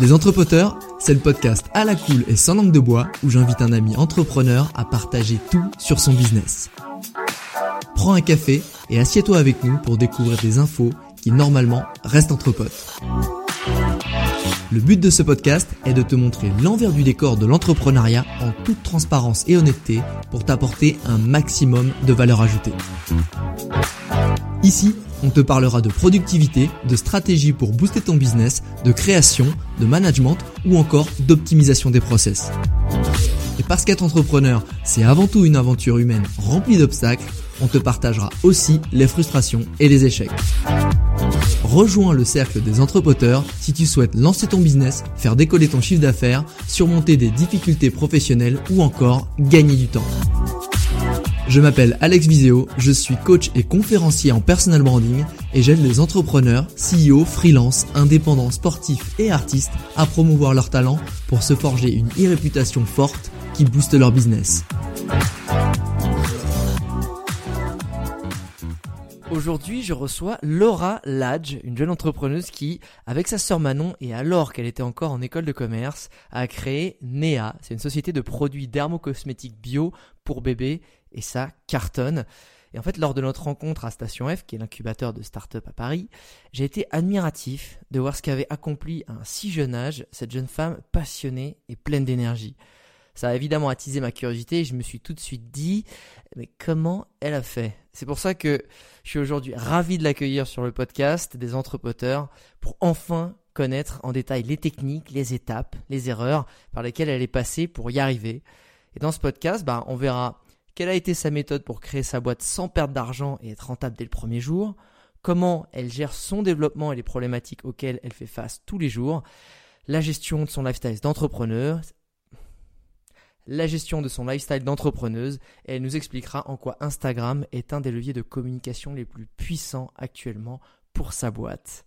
Les Entrepoteurs, c'est le podcast à la cool et sans langue de bois où j'invite un ami entrepreneur à partager tout sur son business. Prends un café et assieds-toi avec nous pour découvrir des infos qui normalement restent entre potes. Le but de ce podcast est de te montrer l'envers du décor de l'entrepreneuriat en toute transparence et honnêteté pour t'apporter un maximum de valeur ajoutée. Ici, on te parlera de productivité, de stratégie pour booster ton business, de création, de management ou encore d'optimisation des process. Et parce qu'être entrepreneur, c'est avant tout une aventure humaine remplie d'obstacles, on te partagera aussi les frustrations et les échecs. Rejoins le cercle des entrepreneurs si tu souhaites lancer ton business, faire décoller ton chiffre d'affaires, surmonter des difficultés professionnelles ou encore gagner du temps. Je m'appelle Alex Viseo, je suis coach et conférencier en personal branding et j'aide les entrepreneurs, CEO, freelance, indépendants, sportifs et artistes à promouvoir leurs talents pour se forger une e-réputation forte qui booste leur business. Aujourd'hui, je reçois Laura Ladge, une jeune entrepreneuse qui, avec sa sœur Manon et alors qu'elle était encore en école de commerce, a créé NEA. C'est une société de produits dermocosmétiques bio pour et ça cartonne. Et en fait, lors de notre rencontre à Station F, qui est l'incubateur de start-up à Paris, j'ai été admiratif de voir ce qu'avait accompli à un si jeune âge cette jeune femme passionnée et pleine d'énergie. Ça a évidemment attisé ma curiosité et je me suis tout de suite dit, mais comment elle a fait? C'est pour ça que je suis aujourd'hui ravi de l'accueillir sur le podcast des entrepreneurs pour enfin connaître en détail les techniques, les étapes, les erreurs par lesquelles elle est passée pour y arriver. Et dans ce podcast, bah, on verra quelle a été sa méthode pour créer sa boîte sans perdre d'argent et être rentable dès le premier jour, comment elle gère son développement et les problématiques auxquelles elle fait face tous les jours, la gestion de son lifestyle d'entrepreneur, la gestion de son lifestyle d'entrepreneuse et elle nous expliquera en quoi Instagram est un des leviers de communication les plus puissants actuellement pour sa boîte.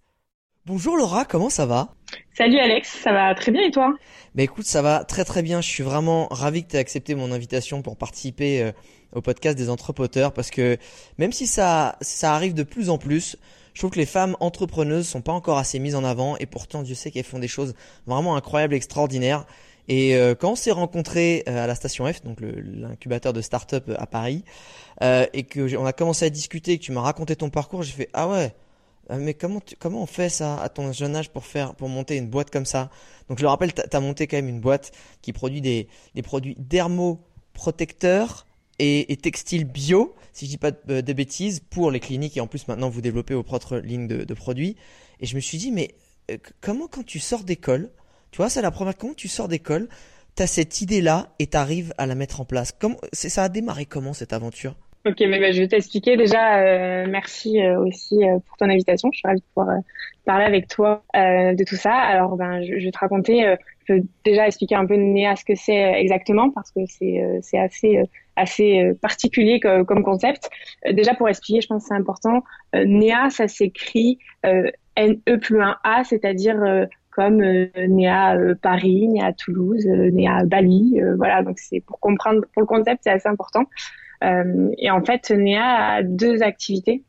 Bonjour Laura, comment ça va? Salut Alex, ça va très bien et toi? Bah écoute, ça va très très bien. Je suis vraiment ravi que tu aies accepté mon invitation pour participer euh, au podcast des entrepreneurs parce que même si ça ça arrive de plus en plus, je trouve que les femmes entrepreneuses sont pas encore assez mises en avant et pourtant Dieu sait qu'elles font des choses vraiment incroyables, extraordinaires. Et euh, quand on s'est rencontrés euh, à la station F, donc l'incubateur de start-up à Paris, euh, et que on a commencé à discuter, que tu m'as raconté ton parcours, j'ai fait ah ouais, mais comment comment on fait ça à ton jeune âge pour faire pour monter une boîte comme ça? Donc je le rappelle, tu as monté quand même une boîte qui produit des des produits dermoprotecteurs et, et textiles bio, si je dis pas de, bêtises, pour les cliniques et en plus maintenant vous développez vos propres lignes de, produits. Et je me suis dit mais comment quand tu sors d'école tu vois, c'est la première. Comment tu sors d'école, tu as cette idée-là et tu arrives à la mettre en place? Comment, ça a démarré comment cette aventure? Ok, mais bah, je vais t'expliquer. Déjà, euh, merci euh, aussi euh, pour ton invitation. Je suis ravie de pouvoir parler avec toi de tout ça. Alors, ben, je, vais te raconter. je vais déjà expliquer un peu Néa ce que c'est exactement parce que c'est c'est assez assez particulier comme, comme concept. déjà pour expliquer, je pense que c'est important. Néa, ça s'écrit N E plus un A, c'est-à-dire comme euh, né à euh, Paris, né à Toulouse, euh, né à Bali. voilà, donc c'est pour comprendre, pour le concept, c'est assez important. Et en fait, Néa a deux activités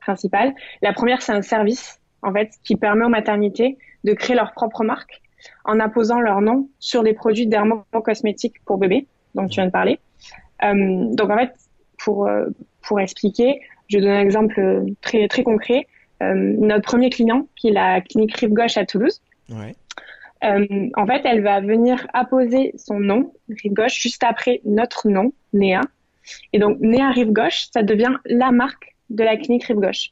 principales. La première, c'est un service, en fait, qui permet aux maternités de créer leur propre marque en apposant leur nom sur des produits dermo-cosmétiques pour bébés, dont tu viens de parler. donc en fait, pour pour expliquer, je donne un exemple très très concret. notre premier client, qui est la clinique Rive Gauche à Toulouse, euh, en fait, elle va venir apposer son nom, Rive Gauche, juste après notre nom, Néa. Et donc, Néa Rive Gauche, ça devient la marque de la clinique Rive Gauche,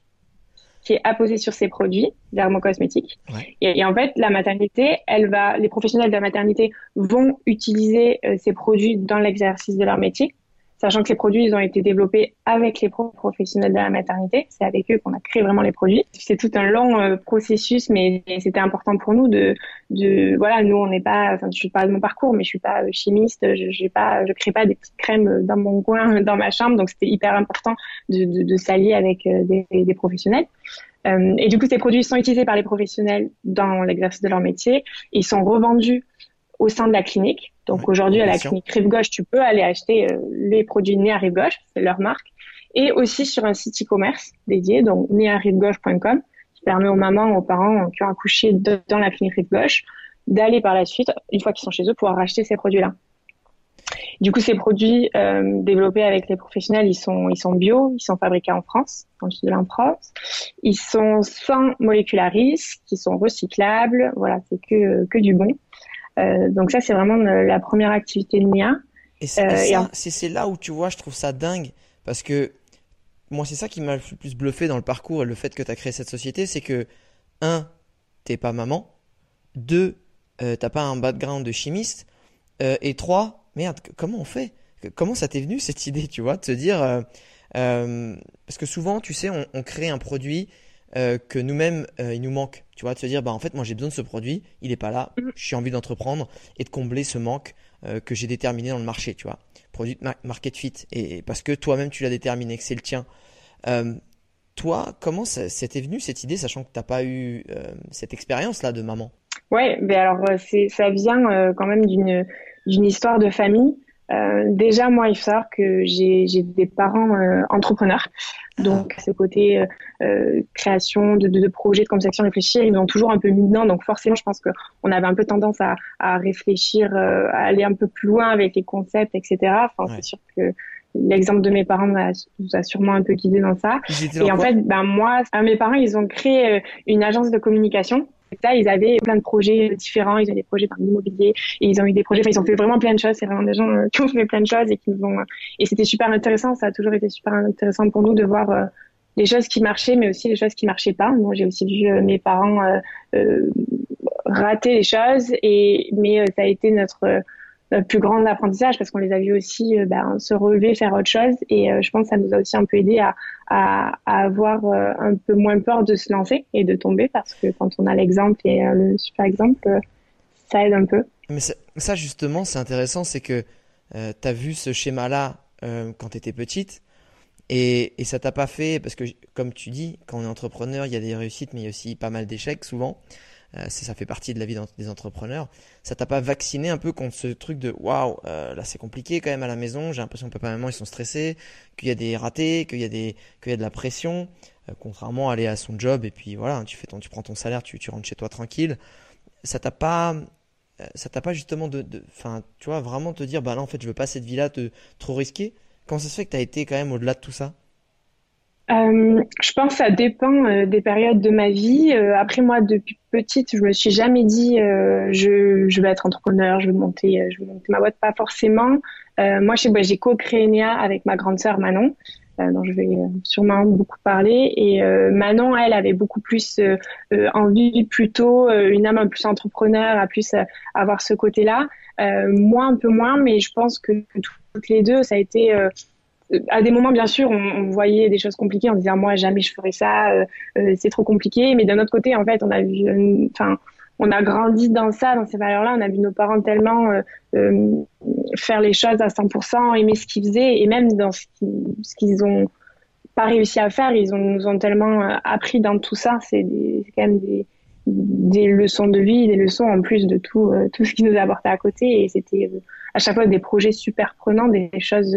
qui est apposée sur ses produits dermocosmétiques. Ouais. Et, et, en fait, la maternité, elle va, les professionnels de la maternité vont utiliser euh, ces produits dans l'exercice de leur métier. Sachant que ces produits, ils ont été développés avec les professionnels de la maternité. C'est avec eux qu'on a créé vraiment les produits. C'est tout un long euh, processus, mais c'était important pour nous de, voilà, nous, on n'est pas, enfin, je parle de mon parcours, mais je suis pas chimiste, je, pas, je crée pas des petites crèmes dans mon coin, dans ma chambre, donc c'était hyper important de, s'allier avec euh, des, professionnels. Euh, et du coup, ces produits sont utilisés par les professionnels dans l'exercice de leur métier. Ils sont revendus au sein de la clinique. Donc aujourd'hui, à la clinique Rive Gauche, tu peux aller acheter euh, les produits nés à Rive Gauche, c'est leur marque, et aussi sur un site e-commerce dédié, donc néarivegauche.com, qui permet aux mamans, aux parents qui ont accouché dans la clinique Rive Gauche d'aller par la suite, une fois qu'ils sont chez eux, pouvoir acheter ces produits-là. Du coup, ces produits euh, développés avec les professionnels, ils sont, ils sont bio, ils sont fabriqués en France, dans le sud de la France. Ils sont sans molécularis, qui sont recyclables. Voilà, c'est que, que du bon. Euh, donc ça, c'est vraiment la première activité de MIA. Et euh, c'est là où tu vois, je trouve ça dingue, parce que moi, c'est ça qui m'a le plus bluffé dans le parcours et le fait que tu as créé cette société, c'est que, un, t'es pas maman, deux, euh, t'as pas un background de chimiste, euh, et trois, merde, comment on fait? Comment ça t'est venu cette idée, tu vois, de se dire, parce que souvent, tu sais, on, on crée un produit euh, que nous-mêmes, euh, il nous manque. Tu vois, de se dire, bah en fait, moi j'ai besoin de ce produit, il n'est pas là, mm. j'ai envie d'entreprendre et de combler ce manque euh, que j'ai déterminé dans le marché, tu vois. Produit market fit. Et, parce que toi-même tu l'as déterminé, que c'est le tien. toi, comment c'était venu cette idée, sachant que tu n'as pas eu cette expérience-là de maman? Ouais, mais alors ça vient quand même d'une histoire de famille. Euh, déjà, moi, il faut savoir que j'ai des parents euh, entrepreneurs. Donc, ce côté euh, création de, de, de, projets, de conception, réfléchir, ils ont toujours un peu mis dedans. Donc, forcément, je pense qu'on avait un peu tendance à, à réfléchir, à aller un peu plus loin avec les concepts, etc. Enfin, c'est sûr que l'exemple de mes parents nous a sûrement un peu guidé dans ça. Et en fait, ben moi, mes parents, ils ont créé une agence de communication ça, ils avaient plein de projets différents. Ils ont des projets dans l'immobilier et ils ont eu des projets. Enfin, ils ont fait vraiment plein de choses. C'est vraiment des gens euh, qui ont fait plein de choses et qui nous ont. Et c'était super intéressant. Ça a toujours été super intéressant pour nous de voir euh, les choses qui marchaient, mais aussi les choses qui marchaient pas. Moi, j'ai aussi vu euh, mes parents rater les choses et mais ça a été notre euh, plus grand apprentissage parce qu'on les a vus aussi euh, ben, se relever, faire autre chose. Et euh, je pense que ça nous a aussi un peu aidé à, à, avoir un peu moins peur de se lancer et de tomber parce que quand on a l'exemple et le super exemple, ça aide un peu. Mais ça, justement, c'est intéressant, c'est que tu as vu ce schéma-là quand tu étais petite. Et, et ça t'a pas fait, parce que comme tu dis, quand on est entrepreneur, il y a des réussites, mais il y a aussi pas mal d'échecs souvent. Euh, ça fait partie de la vie des entrepreneurs. Ça t'a pas vacciné un peu contre ce truc de waouh, euh, là c'est compliqué quand même à la maison. J'ai l'impression que papa et maman ils sont stressés, qu'il y a des ratés, qu'il y a des, qu'il y a de la pression. Euh, contrairement à aller à son job et puis voilà, tu fais ton, tu prends ton salaire, tu, rentres chez toi tranquille. Ça t'a pas, ça t'a pas justement de, enfin, tu vois, vraiment te dire bah là en fait je veux pas cette vie-là, trop risquer. Comment ça se fait que tu as été quand même au-delà de tout ça? Euh, je pense que ça dépend euh, des périodes de ma vie. Euh, après moi, depuis petite, je me suis jamais dit euh, je, je vais être entrepreneur, je vais monter, je vais monter ma boîte. Pas forcément. moi, j'ai co-créé NEA avec ma grande sœur Manon, dont je vais sûrement beaucoup parler. Et Manon, elle avait beaucoup plus envie, plutôt une âme un peu plus entrepreneur, à plus avoir ce côté-là. moi, un peu moins, mais je pense que, que toutes les deux, ça a été à des moments, bien sûr, on, voyait des choses compliquées. On disait, moi, jamais je ferais ça, euh, euh, c'est trop compliqué. Mais d'un autre côté, en fait, on a vu, enfin, on a grandi dans ça, dans ces valeurs-là. On a vu nos parents tellement euh, faire les choses à 100%, aimer ce qu'ils faisaient, et même dans ce qu'ils ont pas réussi à faire, ils ont, nous ont tellement appris dans tout ça. C'est quand même des, des leçons de vie, des leçons en plus de tout, tout ce qui nous a apporté à côté. Et c'était à chaque fois des projets super prenants, des choses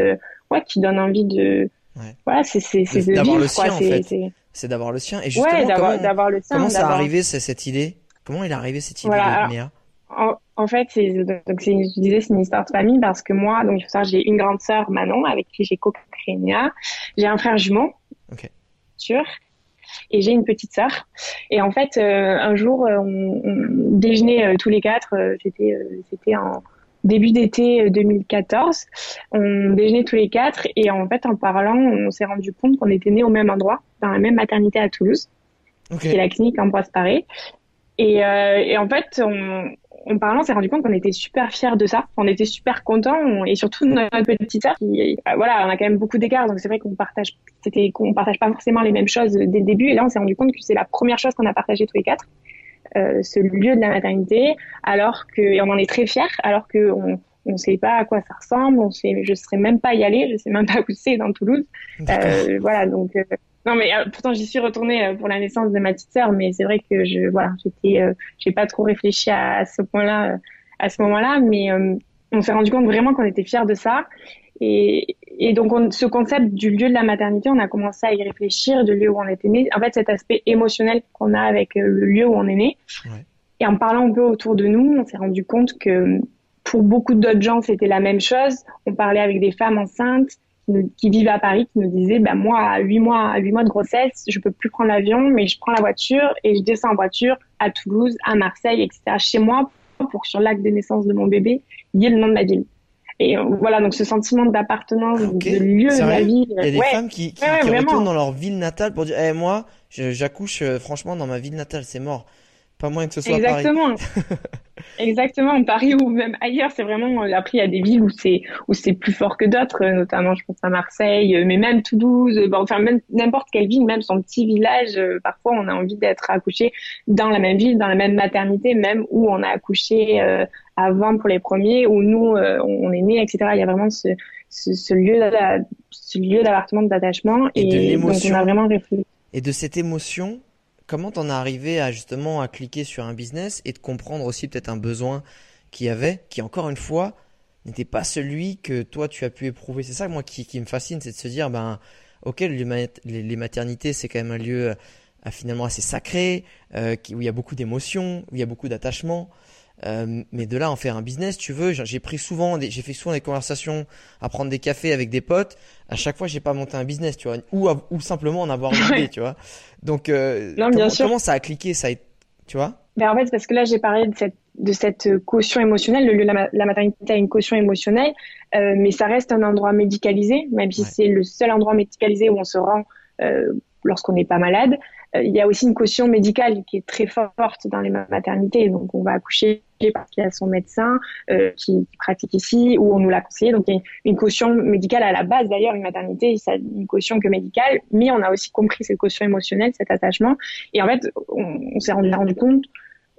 ouais, qui donne envie de. Ouais. Voilà, c'est d'avoir le sien en fait. C'est d'avoir le sien. Et justement, ouais, comment, le sien, comment ça a arrivé cette idée? Comment il est arrivé cette idée de Néa? en, en, fait, c'est donc c'est je disais c'est une histoire de famille parce que moi, donc j'ai une grande sœur Manon avec qui j'ai co-créé. J'ai un frère jumeau. Sûr et j'ai une petite sœur. Et en fait, euh, un jour, euh, on, on déjeunait euh, tous les quatre. c'était, c'était en, début d'été 2014. Euh, on déjeunait tous les quatre et en fait, en parlant, on s'est rendu compte qu'on était nés au même endroit, dans la même maternité à Toulouse, okay. qui est la clinique Ambroise Paré. Et, euh, et en fait, on, en parlant, on s'est rendu compte qu'on était super fiers de ça. On était super contents et surtout notre petite sœur qui, euh, voilà, on a quand même beaucoup d'écarts. Donc c'est vrai qu'on partage, c'était qu'on partage pas forcément les mêmes choses dès le début. Et là, on s'est rendu compte que c'est la première chose qu'on a partagé tous les quatre, euh, ce lieu de la maternité, alors que et on en est très fiers, alors que on, on sait pas à quoi ça ressemble. On sait, je serais même pas y aller. Je sais même pas où c'est dans Toulouse. Euh, voilà, donc. Euh, non mais euh, pourtant j'y suis retournée euh, pour la naissance de ma petite sœur, mais c'est vrai que je voilà j'étais j'ai pas trop réfléchi à, à ce point-là à ce moment-là, mais on s'est rendu compte vraiment qu'on était fiers de ça et, et donc on, ce concept du lieu de la maternité, on a commencé à y réfléchir, du lieu où on était né. En fait cet aspect émotionnel qu'on a avec le lieu où on est né. Ouais. Et en parlant un peu autour de nous, on s'est rendu compte que pour beaucoup d'autres gens, c'était la même chose. On parlait avec des femmes enceintes qui, vivent à Paris, qui nous disaient, bah, moi, à 8 mois, à 8 mois de grossesse, je peux plus prendre l'avion, mais je prends la voiture et je descends en voiture à Toulouse, à Marseille, etc. chez moi pour que sur l'acte de naissance de mon bébé, il y ait le nom de la ville. Et euh, voilà, donc ce sentiment d'appartenance, de lieu de la vie. Il y a des femmes qui, qui, retournent dans leur ville natale pour dire, eh, moi, j'accouche euh, franchement dans ma ville natale, c'est mort. Pas moins que ce soit Exactement. Paris. Exactement. Paris ou même ailleurs, c'est vraiment. Après, il y a des villes où c'est où c'est plus fort que d'autres, notamment, je pense à Marseille, mais même Toulouse. Bon, enfin, même n'importe quelle ville, même son petit village. Euh, parfois, on a envie d'être accouché dans la même ville, dans la même maternité, même où on a accouché euh, avant pour les premiers, où nous euh, on est né, etc. Il y a vraiment ce ce, ce lieu ce lieu d'appartement d'attachement et, et donc on a vraiment réfléchi. Et de cette émotion, comment t'en es arrivé à justement à cliquer sur un business et de comprendre aussi peut-être un besoin qu'il y avait, qui encore une fois n'était pas celui que toi tu as pu éprouver? C'est ça moi qui, me fascine, c'est de se dire ben ok les, maternités c'est quand même un lieu euh, finalement assez sacré, euh, où il y a beaucoup d'émotions, où il y a beaucoup d'attachement. Euh, mais de là en faire un business, tu veux, j'ai pris souvent, j'ai fait souvent des conversations à prendre des cafés avec des potes. À chaque fois, j'ai pas monté un business, tu vois, ou ou simplement en avoir une idée, tu vois. Donc, euh, comment, ça a cliqué, ça, a, tu vois? Ben en fait, parce que là, j'ai parlé de cette de cette caution émotionnelle. Le lieu la, la maternité a une caution émotionnelle, euh, mais ça reste un endroit médicalisé, même si c'est le seul endroit médicalisé où on se rend euh, lorsqu'on n'est pas malade. Euh, il y a aussi une caution médicale qui est très forte dans les maternités. Donc, on va accoucher parce qu'il y a son médecin euh, qui, pratique ici ou on nous l'a conseillé. Donc, il y a une caution médicale à la base. D'ailleurs, une maternité, ça une caution que médicale, mais on a aussi compris cette caution émotionnelle, cet attachement. Et en fait, on, s'est rendu, rendu compte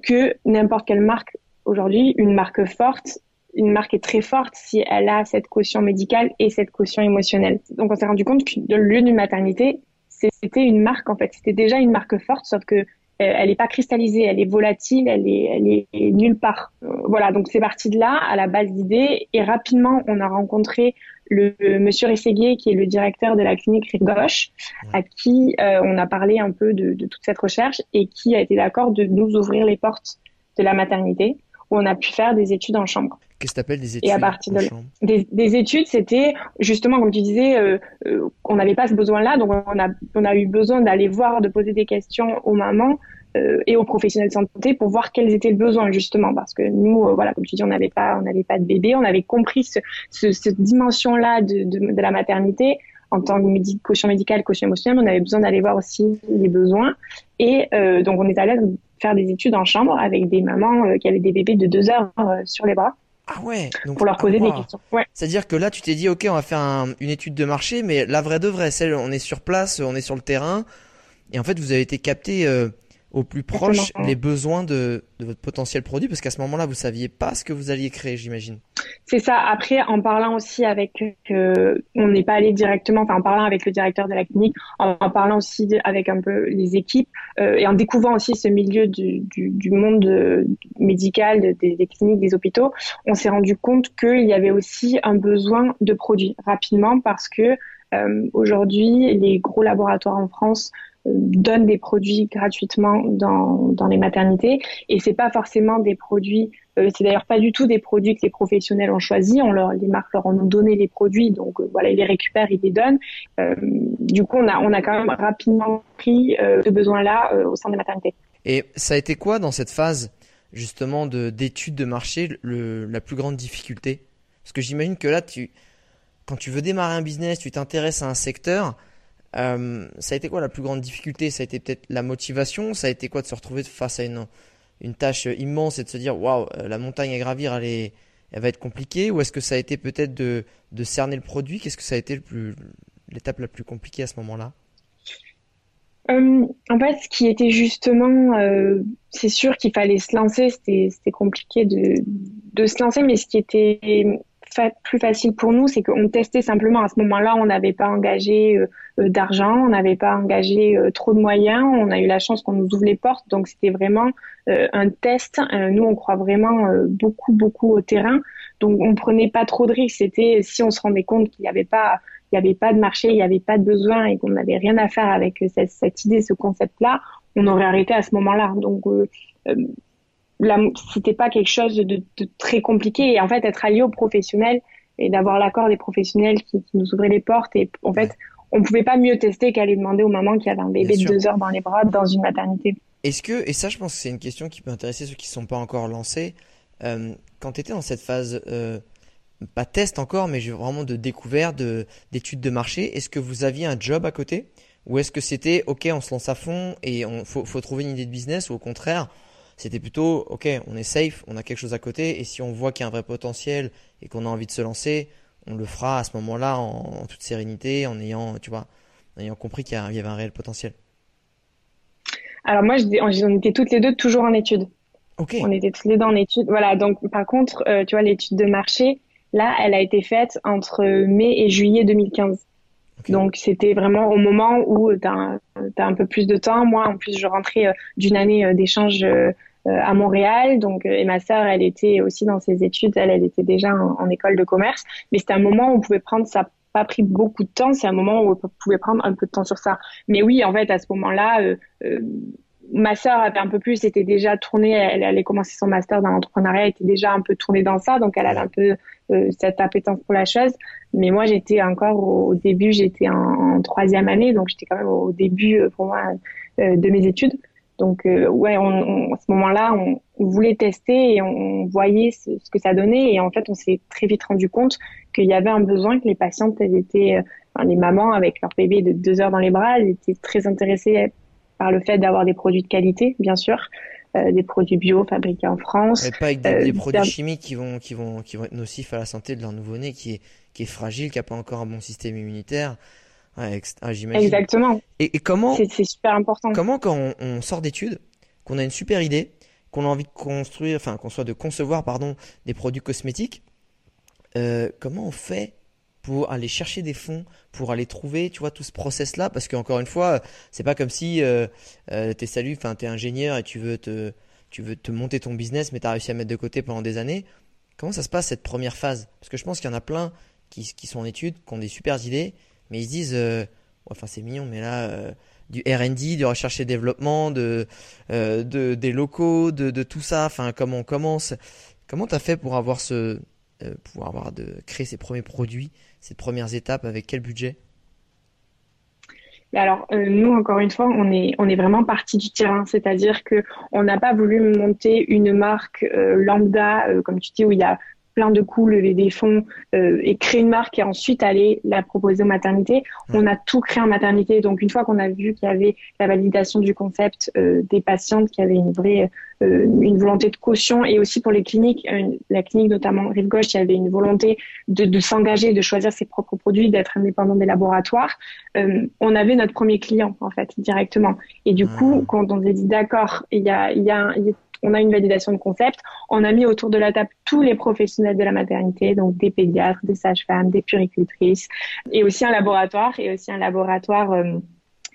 que n'importe quelle marque aujourd'hui, une marque forte, une marque est très forte si elle a cette caution médicale et cette caution émotionnelle. Donc on s'est rendu compte que le lieu d'une maternité, c'était une marque en fait. C'était déjà une marque forte, sauf que elle n'est pas cristallisée, elle est volatile, elle est, elle est nulle part. Euh, voilà, donc c'est parti de là, à la base d'idée, et rapidement on a rencontré le, Monsieur Rességuier, qui est le directeur de la clinique Rigoche, à qui euh, on a parlé un peu de, de, toute cette recherche et qui a été d'accord de nous ouvrir les portes de la maternité, où on a pu faire des études en chambre. Qu'est-ce que t'appelles des études Et à partir de des, des, études, c'était justement comme tu disais, euh, euh, on n'avait pas ce besoin-là, donc on a on a eu besoin d'aller voir, de poser des questions aux mamans euh, et aux professionnels de santé pour voir quels étaient les besoins justement, parce que nous, voilà, comme tu dis, on n'avait pas on n'avait pas de bébé, on avait compris ce, ce, cette dimension-là de, de, de, la maternité. En tant que médic caution médicale, caution émotionnelle, on avait besoin d'aller voir aussi les besoins. Et donc on est allé faire des études en chambre avec des mamans qui avaient des bébés de deux heures sur les bras ah ouais. Donc, pour leur poser des questions. Ouais. C'est-à-dire que là, tu t'es dit, ok, on va faire une étude de marché, mais la vraie de vraie, celle, on est sur place, on est sur le terrain, et en fait, vous avez été capté euh, au plus proche les besoins de, de, votre potentiel produit parce qu'à ce moment-là, vous saviez pas ce que vous alliez créer, j'imagine. C'est ça. Après, en parlant aussi avec, euh, on n'est pas allé directement, enfin en parlant avec le directeur de la clinique, en, parlant aussi avec un peu les équipes euh, et en découvrant aussi ce milieu du, du, du monde euh, médical, des, des, cliniques, des hôpitaux, on s'est rendu compte qu'il y avait aussi un besoin de produits rapidement parce que aujourd'hui, les gros laboratoires en France donne des produits gratuitement dans, dans les maternités. Et c'est pas forcément des produits euh, c'est d'ailleurs pas du tout des produits que les professionnels ont choisis. On leur les marques leur ont donné les produits donc euh, voilà ils les récupèrent ils les donnent. Euh, du coup on a on a quand même rapidement pris ce besoin là au sein des maternités. Et ça a été quoi dans cette phase justement de d'études de marché le, la plus grande difficulté? Parce que j'imagine que là tu quand tu veux démarrer un business tu t'intéresses à un secteur euh, ça a été quoi la plus grande difficulté? Ça a été peut-être la motivation? Ça a été quoi de se retrouver face à une, tâche immense et de se dire waouh, la montagne à gravir, elle, va être compliquée? Ou est-ce que ça a été peut-être de, cerner le produit? Qu'est-ce que ça a été l'étape la plus compliquée à ce moment-là? Euh, en fait, ce qui était justement, euh, c'est sûr qu'il fallait se lancer, c'était compliqué de se lancer, mais ce qui était plus facile pour nous, c'est qu'on testait simplement. À ce moment-là, on n'avait pas engagé euh, euh, d'argent, on n'avait pas engagé euh, trop de moyens. On a eu la chance qu'on nous ouvre les portes, donc c'était vraiment un test. nous, on croit vraiment beaucoup, beaucoup au terrain, donc on prenait pas trop de risques. C'était si on se rendait compte qu'il n'y avait pas, il y avait pas de marché, il n'y avait pas de besoin et qu'on n'avait rien à faire avec cette, cette idée, ce concept-là, on aurait arrêté à ce moment-là. Donc c'était pas quelque chose de, très compliqué. Et en fait, être allié aux professionnels et d'avoir l'accord des professionnels qui, nous ouvraient les portes. Et en fait, on pouvait pas mieux tester qu'aller demander aux mamans qui avaient un bébé de deux heures dans les bras dans une maternité. Est-ce que, et ça, je pense que c'est une question qui peut intéresser ceux qui ne sont pas encore lancés, euh, quand tu étais dans cette phase, euh, pas test encore, mais vraiment de découverte, d'études de, marché, est-ce que vous aviez un job à côté? Ou est-ce que c'était, ok, on se lance à fond et on faut, faut trouver une idée de business, ou au contraire, c'était plutôt, ok, on est safe, on a quelque chose à côté, et si on voit qu'il y a un vrai potentiel et qu'on a envie de se lancer, on le fera à ce moment-là en, toute sérénité, en ayant, tu vois, en ayant compris qu'il y avait un réel potentiel. Alors moi, on était toutes les deux toujours en études. Ok. On était toutes les deux en études. Voilà. Donc par contre, euh, tu vois, l'étude de marché, là, elle a été faite entre mai et juillet 2015. Donc c'était vraiment au moment où tu as, un peu plus de temps. Moi, en plus, je rentrais euh, d'une année euh, d'échange euh, à Montréal. Donc, euh, et ma sœur, elle était aussi dans ses études. Elle, elle était déjà en, école de commerce. Mais c'était un moment où on pouvait prendre ça pas pris beaucoup de temps, c'est un moment où on pouvait prendre un peu de temps sur ça. Mais oui, en fait, à ce moment-là, euh, euh, ma sœur avait un peu plus, était déjà tournée, elle allait commencer son master dans l'entrepreneuriat, était déjà un peu tournée dans ça, donc elle avait un peu euh, cette appétence pour la chose. Mais moi, j'étais encore au, début, j'étais en, en, troisième année, donc j'étais quand même au début pour moi de mes études. Donc euh, ouais, on, à ce moment-là, on, voulait tester et on, voyait ce, que ça donnait et en fait, on s'est très vite rendu compte qu'il y avait un besoin, que les patientes, elles étaient, euh, enfin, les mamans avec leur bébé de deux heures dans les bras, elles étaient très intéressées par le fait d'avoir des produits de qualité, bien sûr. Euh, des produits bio fabriqués en France. Et pas avec des, produits chimiques qui vont, qui, vont, qui vont être nocifs à la santé de leur nouveau-né qui est, qui est fragile, qui n'a pas encore un bon système immunitaire. Ah, j'imagine. Exactement. Et, comment C'est super important. Comment quand on, sort d'études, qu'on a une super idée, qu'on a envie de construire, enfin qu'on soit de concevoir pardon des produits cosmétiques, euh, comment on fait pour aller chercher des fonds, pour aller trouver, tu vois, tout ce process-là, parce qu'encore une fois, c'est pas comme si euh, euh, t'es salut, enfin t'es ingénieur et tu veux te, tu veux te monter ton business, mais t'as réussi à mettre de côté pendant des années. Comment ça se passe cette première phase? Parce que je pense qu'il y en a plein qui, qui sont en études, qui ont des super idées, mais ils se disent, euh, enfin c'est mignon, mais là, euh, du R&D, du recherche et développement, de, euh, de des locaux, de, de, tout ça, enfin comment on commence. Comment tu as fait pour avoir ce, pour avoir de créer ces premiers produits, ces premières étapes, avec quel budget? Alors nous encore une fois on est on est vraiment parti du terrain, c'est-à-dire que on n'a pas voulu monter une marque lambda comme tu dis où il y a plein de coups, lever des fonds euh, et créer une marque et ensuite aller la proposer aux maternités. On a tout créé en maternité. Donc une fois qu'on a vu qu'il y avait la validation du concept euh, des patientes, qu'il y avait une vraie euh, une volonté de caution et aussi pour les cliniques, la clinique notamment Rive Gauche, il y avait une volonté de, de s'engager, de choisir ses propres produits, d'être indépendant des laboratoires. on avait notre premier client en fait directement. Et du coup, quand on s'est dit d'accord, il y a, il y a, il y a on a une validation de concept. On a mis autour de la table tous les professionnels de la maternité, donc des pédiatres, des sages-femmes, des puricultrices, et aussi un laboratoire, et aussi un laboratoire euh,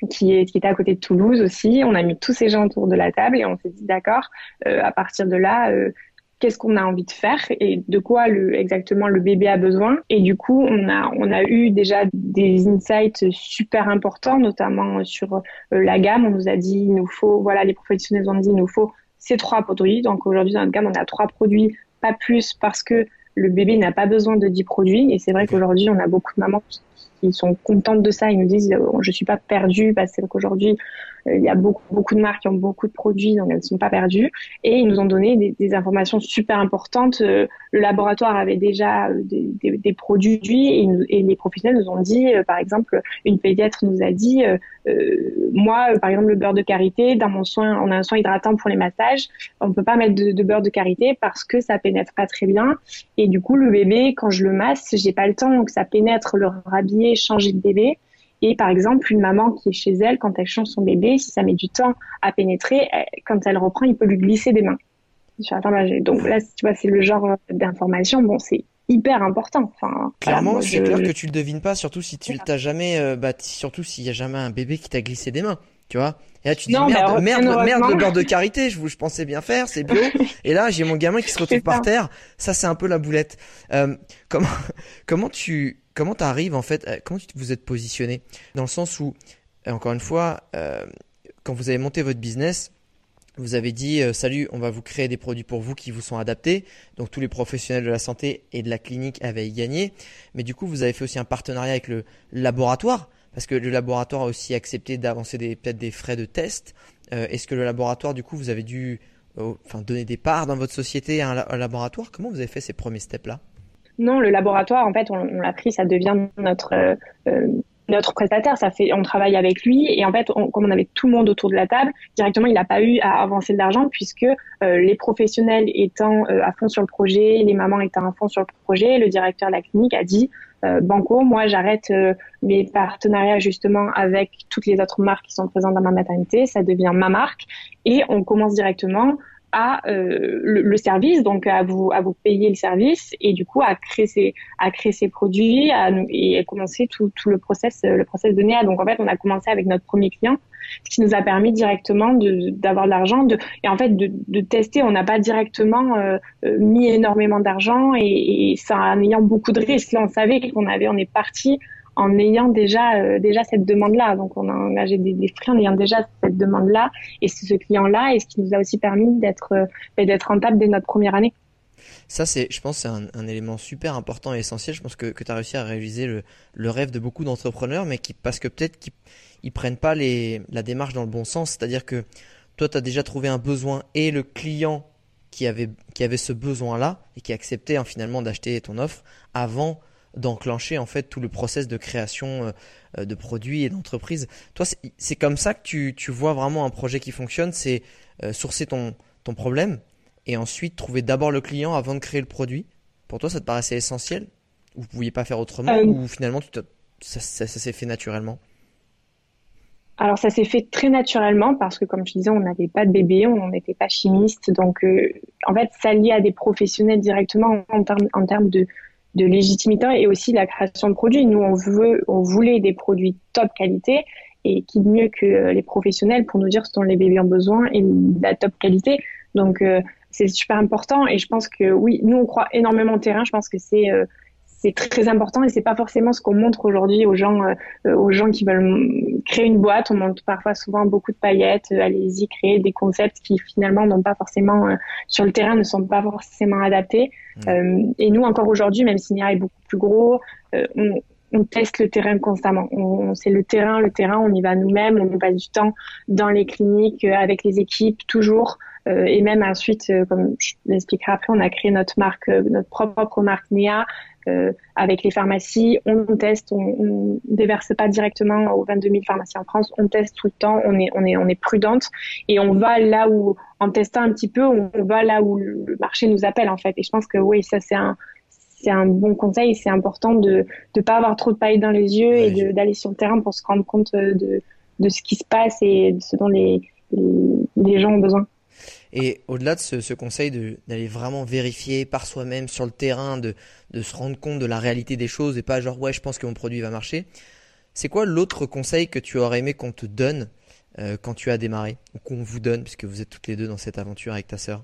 qui est qui était à côté de Toulouse aussi. On a mis tous ces gens autour de la table et on s'est dit d'accord. Euh, à partir de là, euh, qu'est-ce qu'on a envie de faire et de quoi exactement le bébé a besoin. Et du coup, on a, on a eu déjà des insights super importants, notamment sur la gamme. On nous a dit, il nous faut, voilà, les professionnels ont dit, il nous faut ces trois produits. Donc aujourd'hui, dans notre gamme, on a trois produits, pas plus, parce que le bébé n'a pas besoin de 10 produits. Et c'est vrai qu'aujourd'hui, on a beaucoup de mamans qui, sont contentes de ça. Ils nous disent, je euh, je suis pas perdue parce qu'aujourd'hui, il y a beaucoup beaucoup de marques qui ont beaucoup de produits, donc elles ne sont pas perdues. Et ils nous ont donné des, informations super importantes. le laboratoire avait déjà des, produits et, et, les professionnels nous ont dit, par exemple, une pédiatre nous a dit, moi, par exemple, le beurre de karité, dans mon soin, on a un soin hydratant pour les massages, on peut pas mettre de, de beurre de karité parce que ça pénètre pas très bien. Et du coup, le bébé, quand je le masse, j'ai pas le temps que ça pénètre, le rhabiller, changer de bébé. Et par exemple, une maman qui est chez elle, quand elle change son bébé, si ça met du temps à pénétrer, quand elle reprend, il peut lui glisser des mains. Donc là, tu vois, c'est le genre d'information. Bon, c'est hyper important. Enfin, Clairement, c'est clair que tu le devines pas, surtout si tu t'as jamais, euh, bah, surtout s'il y a jamais un bébé qui t'a glissé des mains, tu vois. Et là, tu te dis merde, merde, merde, le beurre de karité, je, je pensais bien faire, c'est bio. et là, j'ai mon gamin qui se retrouve par terre. Ça, c'est un peu la boulette. Euh, comment, comment tu, comment t'arrives en fait, euh, comment tu, vous êtes positionné? Dans le sens où, euh, encore une fois, euh, quand vous avez monté votre business, vous avez dit salut, on va vous créer des produits pour vous qui vous sont adaptés. Donc tous les professionnels de la santé et de la clinique avaient gagné. Mais du coup, vous avez fait aussi un partenariat avec le laboratoire parce que le laboratoire a aussi accepté d'avancer peut-être des frais de test. Est-ce que le laboratoire, du coup, vous avez dû enfin, donner des parts dans votre société à un, laboratoire? Comment vous avez fait ces premiers steps-là? Non, le laboratoire, en fait, on, l'a pris, ça devient notre euh, euh, notre prestataire. Ça fait, on travaille avec lui et en fait, comme on avait tout le monde autour de la table, directement, il n'a pas eu à avancer de l'argent puisque euh, les professionnels étant à fond sur le projet, les mamans étant à fond sur le projet, le directeur de la clinique a dit Banco, moi j'arrête mes partenariats justement avec toutes les autres marques qui sont présentes dans ma maternité, ça devient ma marque et on commence directement à euh, le, service, donc à vous à vous payer le service et du coup à créer ces à créer ces produits à, et à commencer tout, tout le process le process de Néa. Donc en fait on a commencé avec notre premier client, ce qui nous a permis directement d'avoir de l'argent et en fait de, de tester. On n'a pas directement euh, euh, mis énormément d'argent et, et ça en ayant beaucoup de risques. Là on savait qu'on avait on est parti en ayant déjà euh, déjà cette demande-là. Donc on a engagé des, des en ayant déjà cette demande-là et ce client-là et ce qui nous a aussi permis d'être euh, d'être rentable dès notre première année. Ça, c'est, je pense, c'est un, un, élément super important et essentiel. Je pense que, que tu as réussi à réaliser le, le rêve de beaucoup d'entrepreneurs, mais qui, parce que peut-être qu'ils ils prennent pas les, la démarche dans le bon sens. C'est-à-dire que toi, tu as déjà trouvé un besoin et le client qui avait, qui avait ce besoin-là et qui acceptait hein, finalement d'acheter ton offre avant d'enclencher en fait tout le process de création euh, de produits et d'entreprises. Toi, c'est comme ça que tu, tu, vois vraiment un projet qui fonctionne, c'est euh, sourcer ton, ton problème et ensuite trouver d'abord le client avant de créer le produit. Pour toi, ça te paraissait essentiel Ou vous pouviez pas faire autrement euh, Ou finalement, tu ça, ça, s'est fait naturellement? Alors ça s'est fait très naturellement parce que comme je disais, on n'avait pas de bébé, on n'était pas chimiste, donc en fait ça lié à des professionnels directement en termes en termes de de légitimité et aussi la création de produits. Nous, on veut, on voulait des produits top qualité et qui mieux que les professionnels pour nous dire ce dont les bébés ont besoin et de la top qualité. Donc, euh, c'est super important et je pense que oui, nous, on croit énormément au terrain. Je pense que c'est euh, c'est très important et c'est pas forcément ce qu'on montre aujourd'hui aux gens euh, aux gens qui veulent créer une boîte on montre parfois souvent beaucoup de paillettes euh, allez-y créer des concepts qui finalement n'ont pas forcément euh, sur le terrain ne sont pas forcément adaptés mmh. et nous encore aujourd'hui même si NIA est beaucoup plus gros on, on teste le terrain constamment. On, c'est le terrain, le terrain, on y va nous-mêmes, on passe du temps dans les cliniques, avec les équipes, toujours. Euh, et même ensuite, comme je l'expliquerai après, on a créé notre marque, notre propre marque NEA, euh, avec les pharmacies, on teste, on, on déverse pas directement aux 22 000 pharmacies en France, on teste tout le temps, on est, on est, on est prudente et on va là où, en testant un petit peu, on, va là où le marché nous appelle en fait. Et je pense que oui, ça c'est un, c'est un bon conseil. C'est important de ne pas avoir trop de paille dans les yeux et d'aller sur le terrain pour se rendre compte de, de ce qui se passe et de ce dont les, les gens ont besoin. Et au-delà de ce, conseil d'aller vraiment vérifier par soi-même sur le terrain, de, se rendre compte de la réalité des choses et pas genre ouais je pense que mon produit va marcher, c'est quoi l'autre conseil que tu aurais aimé qu'on te donne euh, quand tu as démarré ou qu'on vous donne puisque vous êtes toutes les deux dans cette aventure avec ta sœur?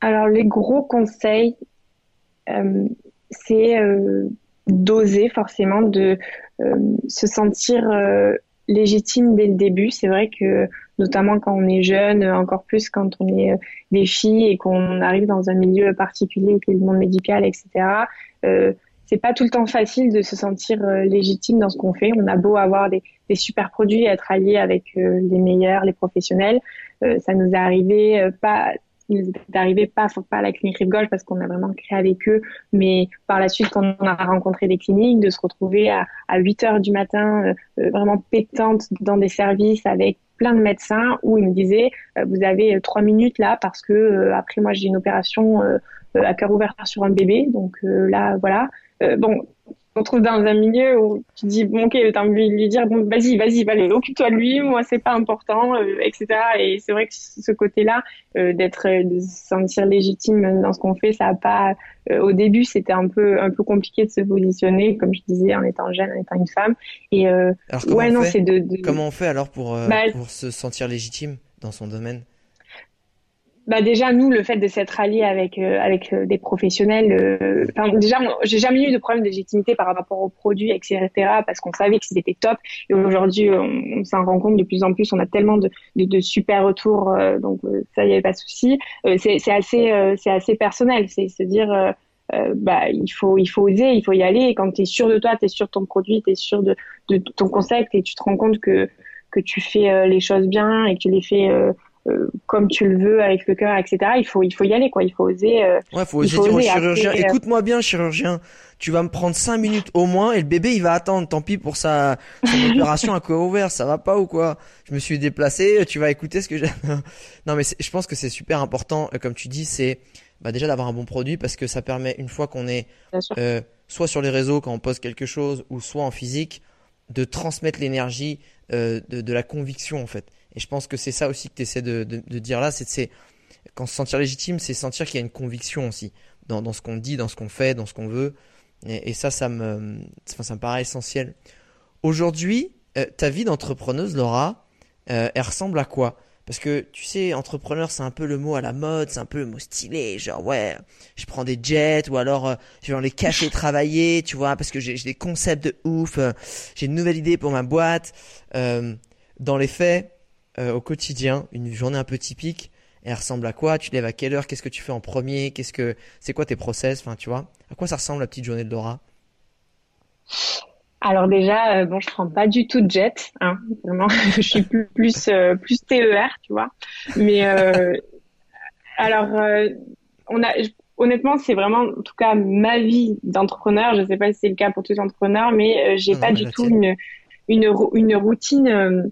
Alors les gros conseils, euh, c'est euh, d'oser forcément, de se sentir légitime dès le début. C'est vrai que notamment quand on est jeune, encore plus quand on est euh, des filles et qu'on arrive dans un milieu particulier qui est le monde médical, etc. Euh, c'est pas tout le temps facile de se sentir euh, légitime dans ce qu'on fait. On a beau avoir des, des super produits, être allié avec les meilleurs, les professionnels. ça nous est arrivé pas nous est arrivé pas, pas à la clinique Rive Gauche parce qu'on a vraiment créé avec eux, mais par la suite, quand on a rencontré des cliniques, de se retrouver à, à 8 heures du matin, euh, euh, vraiment pétante dans des services avec plein de médecins où ils me disaient euh, vous avez trois minutes là parce que après moi j'ai une opération à cœur ouvert sur un bébé. Donc là voilà. Bon on trouve dans un milieu où tu dis bon ok t'as envie de lui dire bon vas-y vas-y allez occupe-toi de lui moi c'est pas important euh, etc et c'est vrai que ce côté-là euh, d'être euh, de se sentir légitime dans ce qu'on fait ça a pas au début c'était un peu un peu compliqué de se positionner comme je disais en étant jeune en étant une femme. Et ouais non c'est de, comment on fait alors pour bah, pour se sentir légitime dans son domaine? Bah déjà nous le fait de s'être allié avec euh, avec euh, des professionnels euh, enfin déjà j'ai jamais eu de problème de légitimité par rapport aux produits etc parce qu'on savait que c'était top. Et aujourd'hui on, s'en rend compte de plus en plus. On a tellement de de, de super retours donc ça y avait pas de souci. C'est c'est assez c'est assez personnel. C'est se dire bah il faut il faut oser il faut y aller. Et quand tu es sûr de toi tu es sûr de ton produit tu es sûr de de ton concept et tu te rends compte que que tu fais les choses bien et que tu les fais euh, comme tu le veux avec le cœur, etc. Il faut, il faut y aller, quoi. Il faut oser. Euh, ouais, faut oser dire au chirurgien. Euh, écoute-moi bien, chirurgien. Tu vas me prendre cinq minutes au moins et le bébé il va attendre. Tant pis pour sa son opération à cœur ouvert. Ça va pas ou quoi? Je me suis déplacé. Tu vas écouter ce que j'ai. non, mais je pense que c'est super important. Comme tu dis, c'est bah déjà d'avoir un bon produit parce que ça permet une fois qu'on est euh, soit sur les réseaux quand on poste quelque chose ou soit en physique de transmettre l'énergie euh, de, de la conviction en fait. Et je pense que c'est ça aussi que tu essaies de, dire là, c'est quand se sentir légitime, c'est sentir qu'il y a une conviction aussi dans, dans ce qu'on dit, dans ce qu'on fait, dans ce qu'on veut. Et, ça, ça me, enfin, ça me paraît essentiel. Aujourd'hui, euh, ta vie d'entrepreneuse, Laura, euh, elle ressemble à quoi? Parce que tu sais, entrepreneur, c'est un peu le mot à la mode, c'est un peu le mot stylé, genre ouais, je prends des jets ou alors euh, je vais dans les cafés travailler, tu vois, parce que j'ai des concepts de ouf, j'ai une nouvelle idée pour ma boîte. dans les faits, euh, au quotidien, une journée un peu typique, elle ressemble à quoi? Tu lèves à quelle heure? Qu'est-ce que tu fais en premier? Qu'est-ce que c'est quoi tes process? Enfin, tu vois, à quoi ça ressemble la petite journée de Laura? Alors déjà, euh, bon, je prends pas du tout de jet, hein, vraiment. je suis plus plus, euh, plus TER, tu vois. Mais alors, on a, honnêtement, c'est vraiment, en tout cas, ma vie d'entrepreneur. Je sais pas si c'est le cas pour tous les entrepreneurs, mais j'ai pas du tout une, une une routine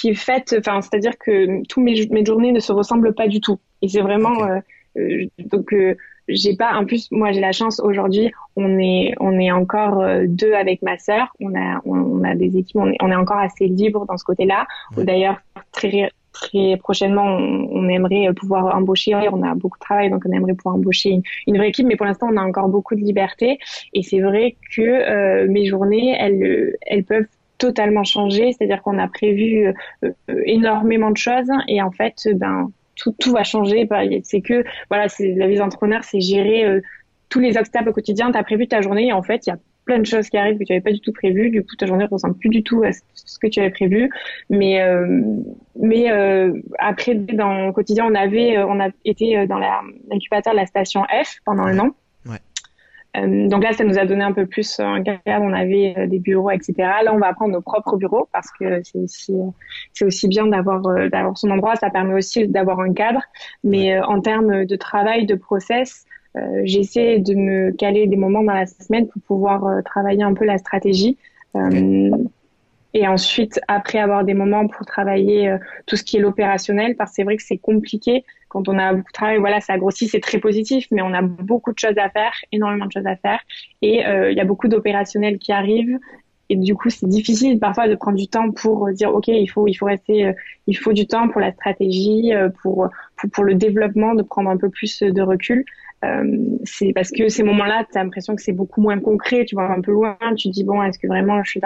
qui est faite, enfin, c'est-à-dire que tous mes, mes journées ne se ressemblent pas du tout. Et c'est vraiment, euh, euh, donc, euh, j'ai pas, en plus, moi, j'ai la chance aujourd'hui, on est, on est encore deux avec ma sœur. On a, on, a des équipes, on est, on est encore assez libre dans ce côté-là. D'ailleurs, très, très prochainement, on, aimerait pouvoir embaucher. On a beaucoup de travail, donc on aimerait pouvoir embaucher une, une vraie équipe. Mais pour l'instant, on a encore beaucoup de liberté. Et c'est vrai que mes journées, elles, elles peuvent totalement changé, c'est-à-dire qu'on a prévu euh, euh, énormément de choses et en fait, ben tout, va changer. C'est que voilà, la vie d'entrepreneur, c'est gérer euh, tous les obstacles au quotidien. Tu as prévu ta journée et en fait, il y a plein de choses qui arrivent que tu n'avais pas du tout prévu. Du coup, ta journée ne ressemble plus du tout à ce que tu avais prévu. Mais mais après, dans le quotidien, on avait on a été dans l'incubateur de la station F pendant un an. Euh, donc là, ça nous a donné un peu plus un cadre. On avait euh, des bureaux, etc. Là, on va prendre nos propres bureaux parce que c'est aussi c'est aussi bien d'avoir euh, d'avoir son endroit. Ça permet aussi d'avoir un cadre. Mais en termes de travail, de process, j'essaie de me caler des moments dans la semaine pour pouvoir travailler un peu la stratégie. Et ensuite, après avoir des moments pour travailler tout ce qui est l'opérationnel, parce que c'est vrai que c'est compliqué quand on a beaucoup de travail, voilà, ça grossit, c'est très positif, mais on a beaucoup de choses à faire, énormément de choses à faire, et euh, il y a beaucoup d'opérationnels qui arrivent. Et du coup, c'est difficile parfois de prendre du temps pour dire, ok, il faut, il faut rester, euh, il faut du temps pour la stratégie, euh, pour, pour, pour le développement, de prendre un peu plus de recul. Euh, c'est parce que ces moments-là, tu as l'impression que c'est beaucoup moins concret, tu vois un peu loin, tu dis bon, est-ce que vraiment je suis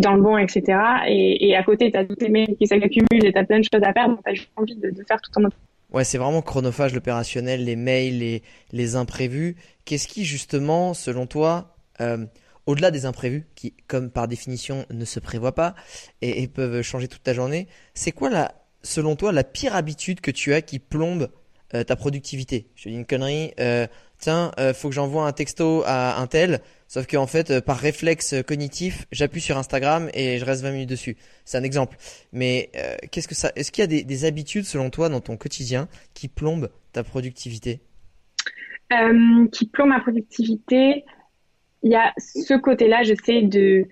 dans, le bon, etc. Et, à côté, tu as toutes les mails qui s'accumulent et tu as plein de choses à faire, donc tu as juste envie de, faire tout en autre Ouais, c'est vraiment chronophage l'opérationnel, les mails, les, imprévus. Qu'est-ce qui, justement, selon toi, euh, au-delà des imprévus, qui, comme par définition, ne se prévoient pas et, peuvent changer toute ta journée, c'est quoi, selon toi, la pire habitude que tu as qui plombe euh, ta productivité Je dis une connerie, euh, tiens, euh, faut que j'envoie un texto à un tel, Sauf qu'en fait, euh, par réflexe cognitif, j'appuie sur Instagram et je reste 20 minutes dessus. C'est un exemple. Mais euh, qu'est-ce que ça Est-ce qu'il y a des, des, habitudes selon toi dans ton quotidien qui plombent ta productivité? Qui plombent ma productivité. Il y a ce côté-là. Je sais de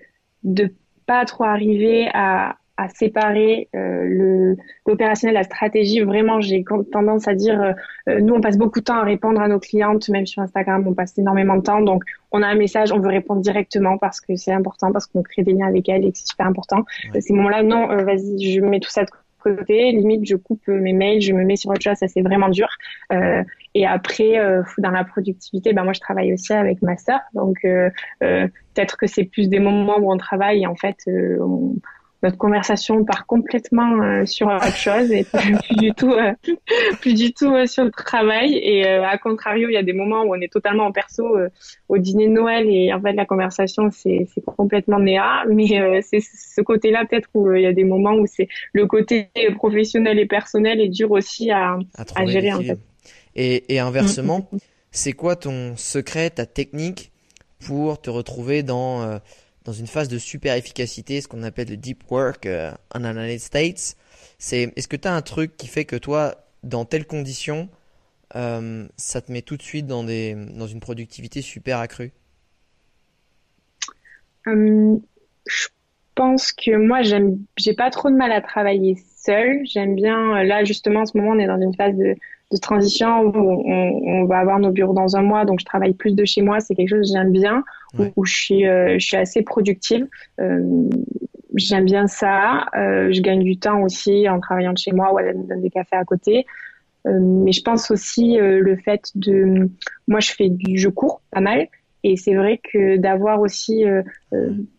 de pas trop arriver à à séparer euh, le l'opérationnel, la stratégie. Vraiment, j'ai tendance à dire, euh, euh, nous, on passe beaucoup de temps à répondre à nos clientes, même sur Instagram, on passe énormément de temps. Donc, on a un message, on veut répondre directement parce que c'est important, parce qu'on crée des liens avec elle et que c'est super important. Ces moments-là, non, vas-y, je mets tout ça de côté. Limite, je coupe mes mails, je me mets sur autre chose. Ça, c'est vraiment dur. et après, dans la productivité, ben moi, je travaille aussi avec ma sœur. Donc, peut-être que c'est plus des moments où on travaille et en fait, on notre conversation part complètement euh, sur autre chose et plus, du tout euh, plus du tout euh, sur le travail. Et à contrario il y a des moments où on est totalement en perso au dîner de Noël et en fait la conversation c'est complètement néa. Mais c'est ce côté-là peut-être où il y a des moments où c'est le côté professionnel et personnel est dur aussi à, à, gérer en fait. Et, et inversement, c'est quoi ton secret, ta technique pour te retrouver dans dans une phase de super efficacité, ce qu'on appelle le deep work euh, en United States. C'est, est-ce que tu as un truc qui fait que toi, dans telles conditions, euh, ça te met tout de suite dans, des, dans une productivité super accrue? Hum, Je pense que moi, j'aime, j'ai pas trop de mal à travailler seule. J'aime bien, là justement, en ce moment, on est dans une phase de, de transition où on, on, va avoir nos bureaux dans un mois, donc je travaille plus de chez moi. C'est quelque chose que j'aime bien, où, je suis, euh, je suis assez productive. Euh, j'aime bien ça. Euh, je gagne du temps aussi en travaillant de chez moi ou à donner des cafés à côté. Euh, mais je pense aussi euh, le fait de, moi je fais du, je cours pas mal. Et c'est vrai que d'avoir aussi euh,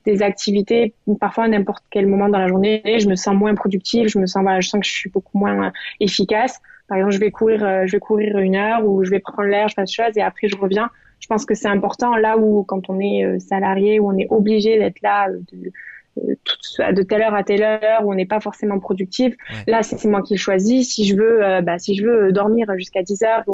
des activités, parfois à n'importe quel moment dans la journée, je me sens moins productive, je me sens, voilà, je sens que je suis beaucoup moins efficace. Par exemple, je vais courir, euh, je vais courir une heure ou je vais prendre l'air, je fais chose et après je reviens. Je pense que c'est important là où quand on est euh, salarié, où on est obligé d'être là euh, de, de telle heure à telle heure où on n'est pas forcément productif. Là, c'est moi qui choisis. Si je veux, bah, si je veux dormir jusqu'à 10 heures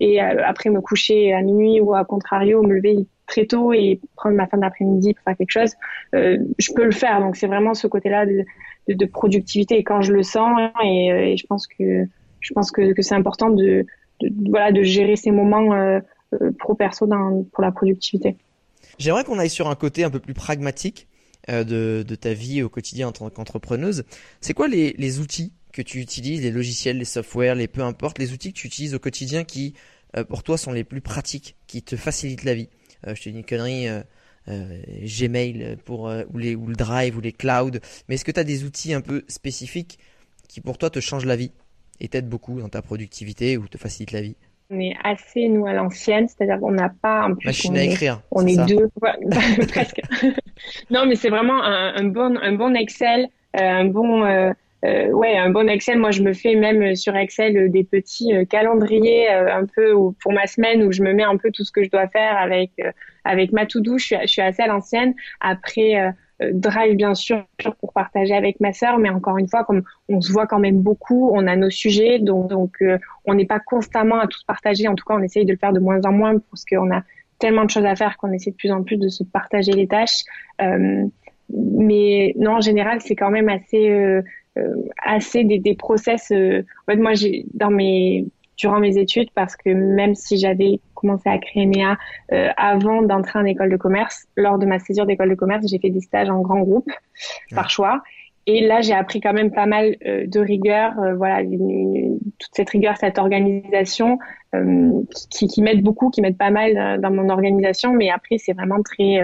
et après me coucher à minuit ou à contrario me lever très tôt et prendre ma fin d'après-midi pour faire quelque chose, je peux le faire. Donc c'est vraiment ce côté-là de, de, productivité et quand je le sens et, et je pense que je pense que, c'est important de, gérer ces moments euh, euh, pro-perso pour la productivité. J'aimerais qu'on aille sur un côté un peu plus pragmatique euh, de, ta vie au quotidien en tant qu'entrepreneuse. C'est quoi les, outils que tu utilises, les logiciels, les softwares, les peu importe, les outils que tu utilises au quotidien qui, pour toi, sont les plus pratiques, qui te facilitent la vie? Je te dis une connerie. Gmail pour ou ou le Drive ou les clouds mais est-ce que tu as des outils un peu spécifiques qui pour toi te changent la vie? Et t'aide beaucoup dans ta productivité ou te facilite la vie on est assez nous à l'ancienne, c'est-à-dire qu'on n'a pas en plus machine à écrire. On est, deux, presque. non, mais c'est vraiment un, un, bon un bon Excel, euh, un bon euh, euh, ouais un bon Excel. Moi, je me fais même sur Excel des petits calendriers un peu pour ma semaine où je me mets un peu tout ce que je dois faire avec avec ma to-do. Je suis je suis assez à l'ancienne. Après drive bien sûr pour partager avec ma sœur, mais encore une fois, comme on se voit quand même beaucoup, on a nos sujets, donc, donc euh, on n'est pas constamment à tous partager. En tout cas, on essaye de le faire de moins en moins parce qu'on a tellement de choses à faire qu'on essaie de plus en plus de se partager les tâches. Euh, mais non, en général, c'est quand même assez, euh, assez des, des process. en fait, moi, j'ai dans mes durant mes études parce que même si j'avais commencé à créer NEA euh, avant d'entrer en école de commerce, lors de ma césure d'école de commerce, j'ai fait des stages en grand groupe par choix. Et là, j'ai appris quand même pas mal euh, de rigueur, euh, voilà, toute cette rigueur, cette organisation euh, qui, qui m'aide beaucoup, qui m'aide pas mal dans mon organisation. Mais après, c'est vraiment très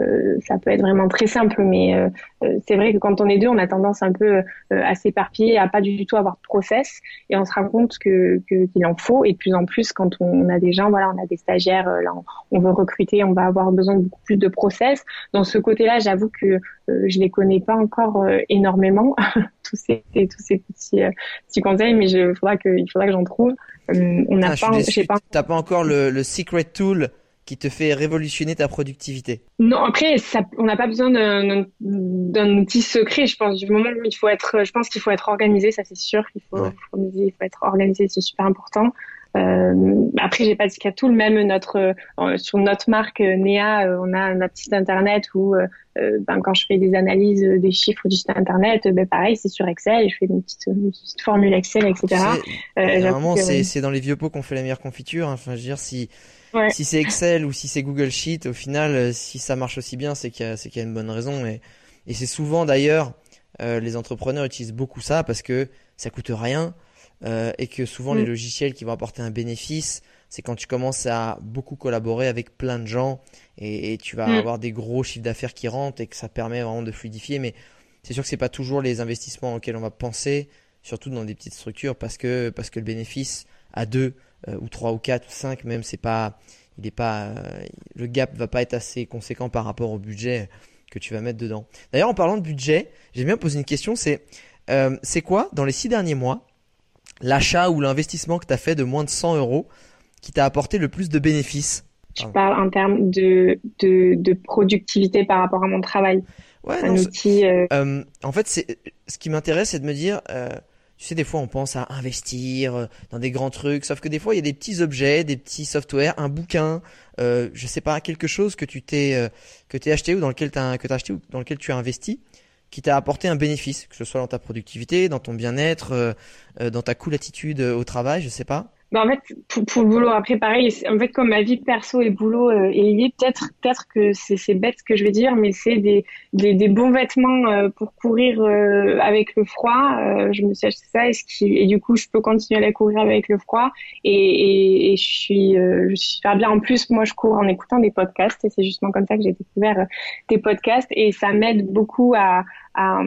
euh, ça peut être vraiment très simple, mais euh, euh, c'est vrai que quand on est deux, on a tendance un peu à s'éparpiller, à pas du tout avoir de process, et on se rend compte que qu'il en faut, et de plus en plus quand on a des gens, voilà, on a des stagiaires, là, on, veut recruter, on va avoir besoin de beaucoup plus de process. Dans ce côté-là, j'avoue que je les connais pas encore énormément tous ces tous ces petits, petits conseils, mais il faudra que il faudra que j'en trouve. on n'a ah, pas, pas, pas encore le, le secret tool qui te fait révolutionner ta productivité Non, après, ça, on n'a pas besoin d'un outil secret. Je pense du moment où il faut être, je pense qu'il faut être organisé, ça c'est sûr. Il faut, il faut, être organisé, c'est super important. Euh, après, j'ai pas dit qu'à tout, même notre euh, sur notre marque euh, Nea, euh, on a notre site internet où ben, quand je fais des analyses des chiffres du site internet, ben pareil, c'est sur Excel, je fais une petite, une petite formule Excel, etc. Vraiment, c'est dans les vieux pots qu'on fait la meilleure confiture. Hein. Enfin, je veux dire, si si c'est Excel ou si c'est Google Sheet, au final, si ça marche aussi bien, c'est qu'il y, qu'il y, a une bonne raison. Et, et c'est souvent d'ailleurs, les entrepreneurs utilisent beaucoup ça parce que ça coûte rien. Euh, et que souvent les mm. logiciels qui vont apporter un bénéfice, c'est quand tu commences à beaucoup collaborer avec plein de gens et, tu vas mm. avoir des gros chiffres d'affaires qui rentrent et que ça permet vraiment de fluidifier. Mais c'est sûr que c'est pas toujours les investissements auxquels on va penser, surtout dans des petites structures, parce que parce que le bénéfice à deux euh, ou trois ou quatre ou cinq même, c'est pas, il est pas, euh, le gap va pas être assez conséquent par rapport au budget que tu vas mettre dedans. D'ailleurs, en parlant de budget, j'aime bien poser une question, c'est c'est quoi dans les six derniers mois l'achat ou l'investissement que tu as fait de moins de 100 euros qui t'a apporté le plus de bénéfices? Tu parles en termes de, de, de, productivité par rapport à mon travail. Ouais, un outil. Euh... Euh, en fait, c'est ce qui m'intéresse, c'est de me dire, euh, tu sais, des fois, on pense à investir euh, dans des grands trucs, sauf que des fois, il y a des petits objets, des petits softwares, un bouquin, euh, je sais pas, quelque chose que tu t'es euh, que t'es acheté ou dans lequel que acheté ou dans lequel tu as investi qui t'a apporté un bénéfice, que ce soit dans ta productivité, dans ton bien-être, euh, euh, dans ta cool attitude au travail, je sais pas bah en fait, pour, pour, le boulot, après, pareil, en fait, comme ma vie perso et boulot euh, est liée, peut-être peut-être que c'est bête ce que je vais dire, mais c'est des, des, des, bons vêtements euh, pour courir euh, avec le froid. je me suis acheté ça et, ce qui, et du coup, je peux continuer à courir avec le froid et, et, et je suis je suis super bien. En plus, moi, je cours en écoutant des podcasts et c'est justement comme ça que j'ai découvert des podcasts et ça m'aide beaucoup à, à,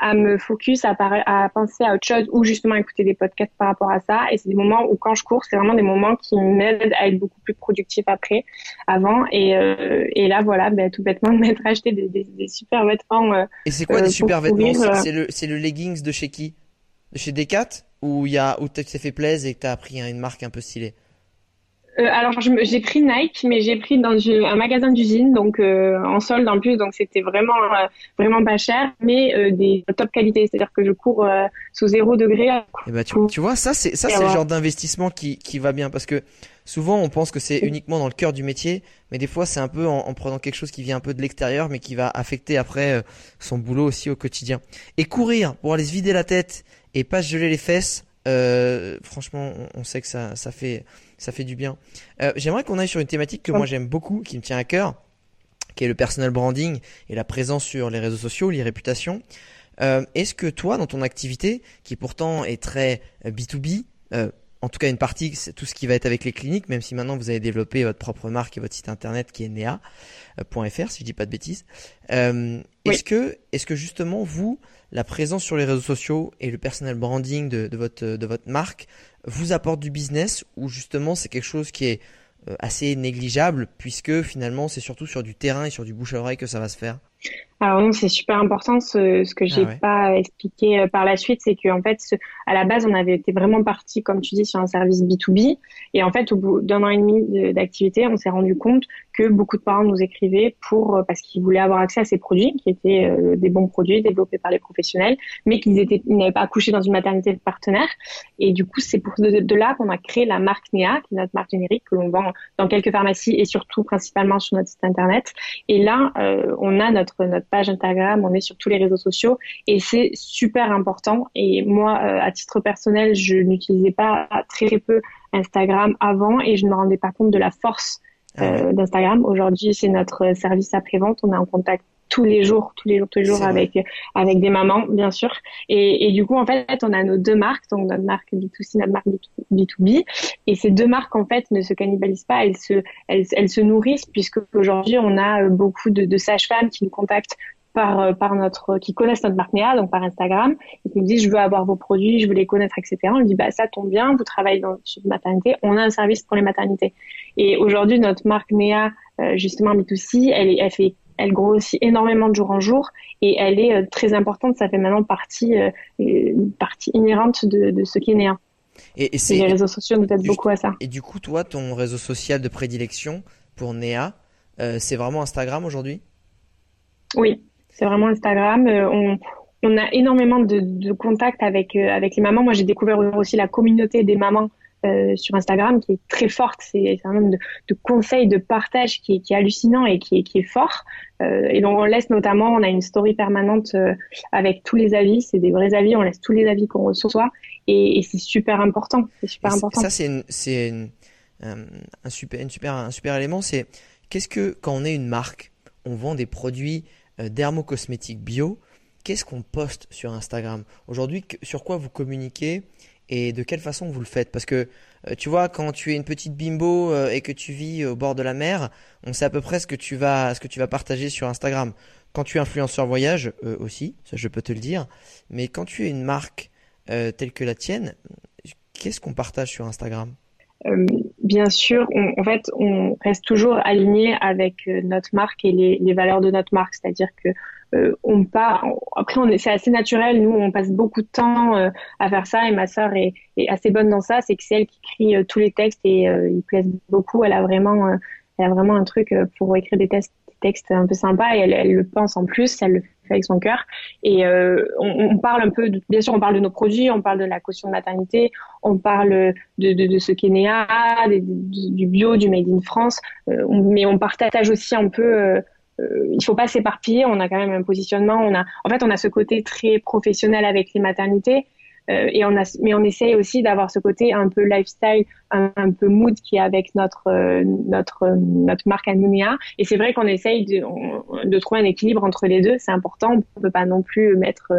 à, me focus, à, à penser à autre chose ou justement écouter des podcasts par rapport à ça. Et c'est des moments où quand je cours, c'est vraiment des moments qui m'aident à être beaucoup plus productif après, avant. Et, euh, et là, voilà, ben, tout bêtement, de m'être acheté des, des, des, super vêtements. Euh, et c'est quoi des euh, super vêtements C'est le, leggings de chez qui? De chez Decat Ou il y a, où tu t'es fait plaisir et que t'as pris une marque un peu stylée? Euh, alors j'ai pris Nike, mais j'ai pris dans un magasin d'usine, donc euh, en solde en plus, donc c'était vraiment euh, vraiment pas cher, mais des top qualité, c'est-à-dire que je cours sous zéro degré. Et eh bah, ben, tu, vois, ça c'est ça c'est le genre d'investissement qui qui va bien parce que souvent on pense que c'est uniquement dans le cœur du métier, mais des fois c'est un peu en, prenant quelque chose qui vient un peu de l'extérieur, mais qui va affecter après son boulot aussi au quotidien. Et courir pour aller se vider la tête et pas se geler les fesses, franchement, on, on sait que ça ça fait ça fait du bien. Euh, j'aimerais qu'on aille sur une thématique que moi j'aime beaucoup, qui me tient à cœur, qui est le personal branding et la présence sur les réseaux sociaux, les réputations. Euh, est-ce que toi, dans ton activité, qui pourtant est très B2B, euh, en tout cas une partie, c'est tout ce qui va être avec les cliniques, même si maintenant vous avez développé votre propre marque et votre site internet qui est nea.fr, si je dis pas de bêtises. Est-ce que, est-ce que justement vous, la présence sur les réseaux sociaux et le personal branding de, de votre de votre marque vous apporte du business ou justement c'est quelque chose qui est euh, assez négligeable puisque finalement c'est surtout sur du terrain et sur du bouche à oreille que ça va se faire? Alors non, c'est super important. Ce, ce que j'ai ah pas expliqué euh, par la suite, c'est qu'en fait, ce, à la base, on avait été vraiment parti, comme tu dis, sur un service B2B. Et en fait, au bout d'un an et demi d'activité, on s'est rendu compte que beaucoup de parents nous écrivaient pour euh, parce qu'ils voulaient avoir accès à ces produits, qui étaient euh, des bons produits développés par les professionnels, mais qu'ils étaient, n'avaient pas accouché dans une maternité de partenaire. Et du coup, c'est pour de, là qu'on a créé la marque Nea, qui est notre marque générique que l'on vend dans quelques pharmacies et surtout principalement sur notre site internet. Et là, on a notre notre page Instagram, on est sur tous les réseaux sociaux et c'est super important. Et moi, euh, à titre personnel, je n'utilisais pas très peu Instagram avant et je ne me rendais pas compte de la force ah euh, d'Instagram. Aujourd'hui, c'est notre service après-vente. On est en contact tous les jours, tous les jours, tous les jours avec avec des mamans, bien sûr. Et, et, du coup, en fait, on a nos deux marques, donc notre marque B2C, notre marque B2B. Et ces deux marques, en fait, ne se cannibalisent pas, elles se elles, elles se nourrissent puisque aujourd'hui, on a beaucoup de, de sages-femmes qui nous contactent par, par notre, qui connaissent notre marque Néa, donc par Instagram, et qui nous disent je veux avoir vos produits, je veux les connaître, etc. On dit bah ça tombe bien, vous travaillez dans une maternité, on a un service pour les maternités. Et aujourd'hui notre marque Néa, euh, justement B2C, elle, elle fait, elle grossit énormément de jour en jour et elle est euh, très importante. Ça fait maintenant partie, une partie inhérente de, de ce qui est Néa. Et, et, les réseaux sociaux nous aident beaucoup à ça. Et du coup, toi, ton réseau social de prédilection pour Néa, c'est vraiment Instagram aujourd'hui? Oui, c'est vraiment Instagram. Euh, on, on, a énormément de, de contacts avec, euh, avec les mamans. Moi, j'ai découvert aussi la communauté des mamans euh, sur Instagram qui est très forte. C'est un nombre de, de, conseils, de partage qui est, qui est hallucinant et qui est, qui est fort. Euh, et donc on laisse notamment, on a une story permanente euh, avec tous les avis. C'est des vrais avis. On laisse tous les avis qu'on reçoit et, et c'est super important. C'est super important. Ça c'est c'est un super, une super, un super élément. C'est qu'est-ce que quand on est une marque, on vend des produits dermocosmétiques bio. Qu'est-ce qu'on poste sur Instagram? Aujourd'hui, sur quoi vous communiquez? Et de quelle façon vous le faites? Parce que euh, tu vois, quand tu es une petite bimbo euh, et que tu vis au bord de la mer, on sait à peu près ce que tu vas, ce que tu vas partager sur Instagram. Quand tu es influenceur voyage euh, aussi, ça je peux te le dire. Mais quand tu es une marque telle que la tienne, qu'est-ce qu'on partage sur Instagram? Bien sûr, en fait, on reste toujours aligné avec notre marque et les, les valeurs de notre marque, c'est-à-dire que euh, on part. Après, on est, c'est assez naturel. Nous, on passe beaucoup de temps euh, à faire ça, et ma sœur est, est, assez bonne dans ça. C'est que c'est elle qui écrit euh, tous les textes et ils plaisent beaucoup. Elle a vraiment, elle a vraiment un truc pour écrire des, textes, textes un peu sympas et elle, elle, le pense en plus. Elle le fait avec son cœur. Et on, on, parle un peu, de, bien sûr, on parle de nos produits, on parle de la caution de maternité, on parle de, de, de ce qu'est Néa, du bio, du Made in France, mais on partage aussi un peu euh, il faut pas s'éparpiller. On a quand même un positionnement. On a, en fait, on a ce côté très professionnel avec les maternités. Euh, et on a, mais on essaye aussi d'avoir ce côté un peu lifestyle, un, peu mood qui est avec notre euh, notre notre marque Anunia. Et c'est vrai qu'on essaye de, de trouver un équilibre entre les deux. C'est important. On peut pas non plus mettre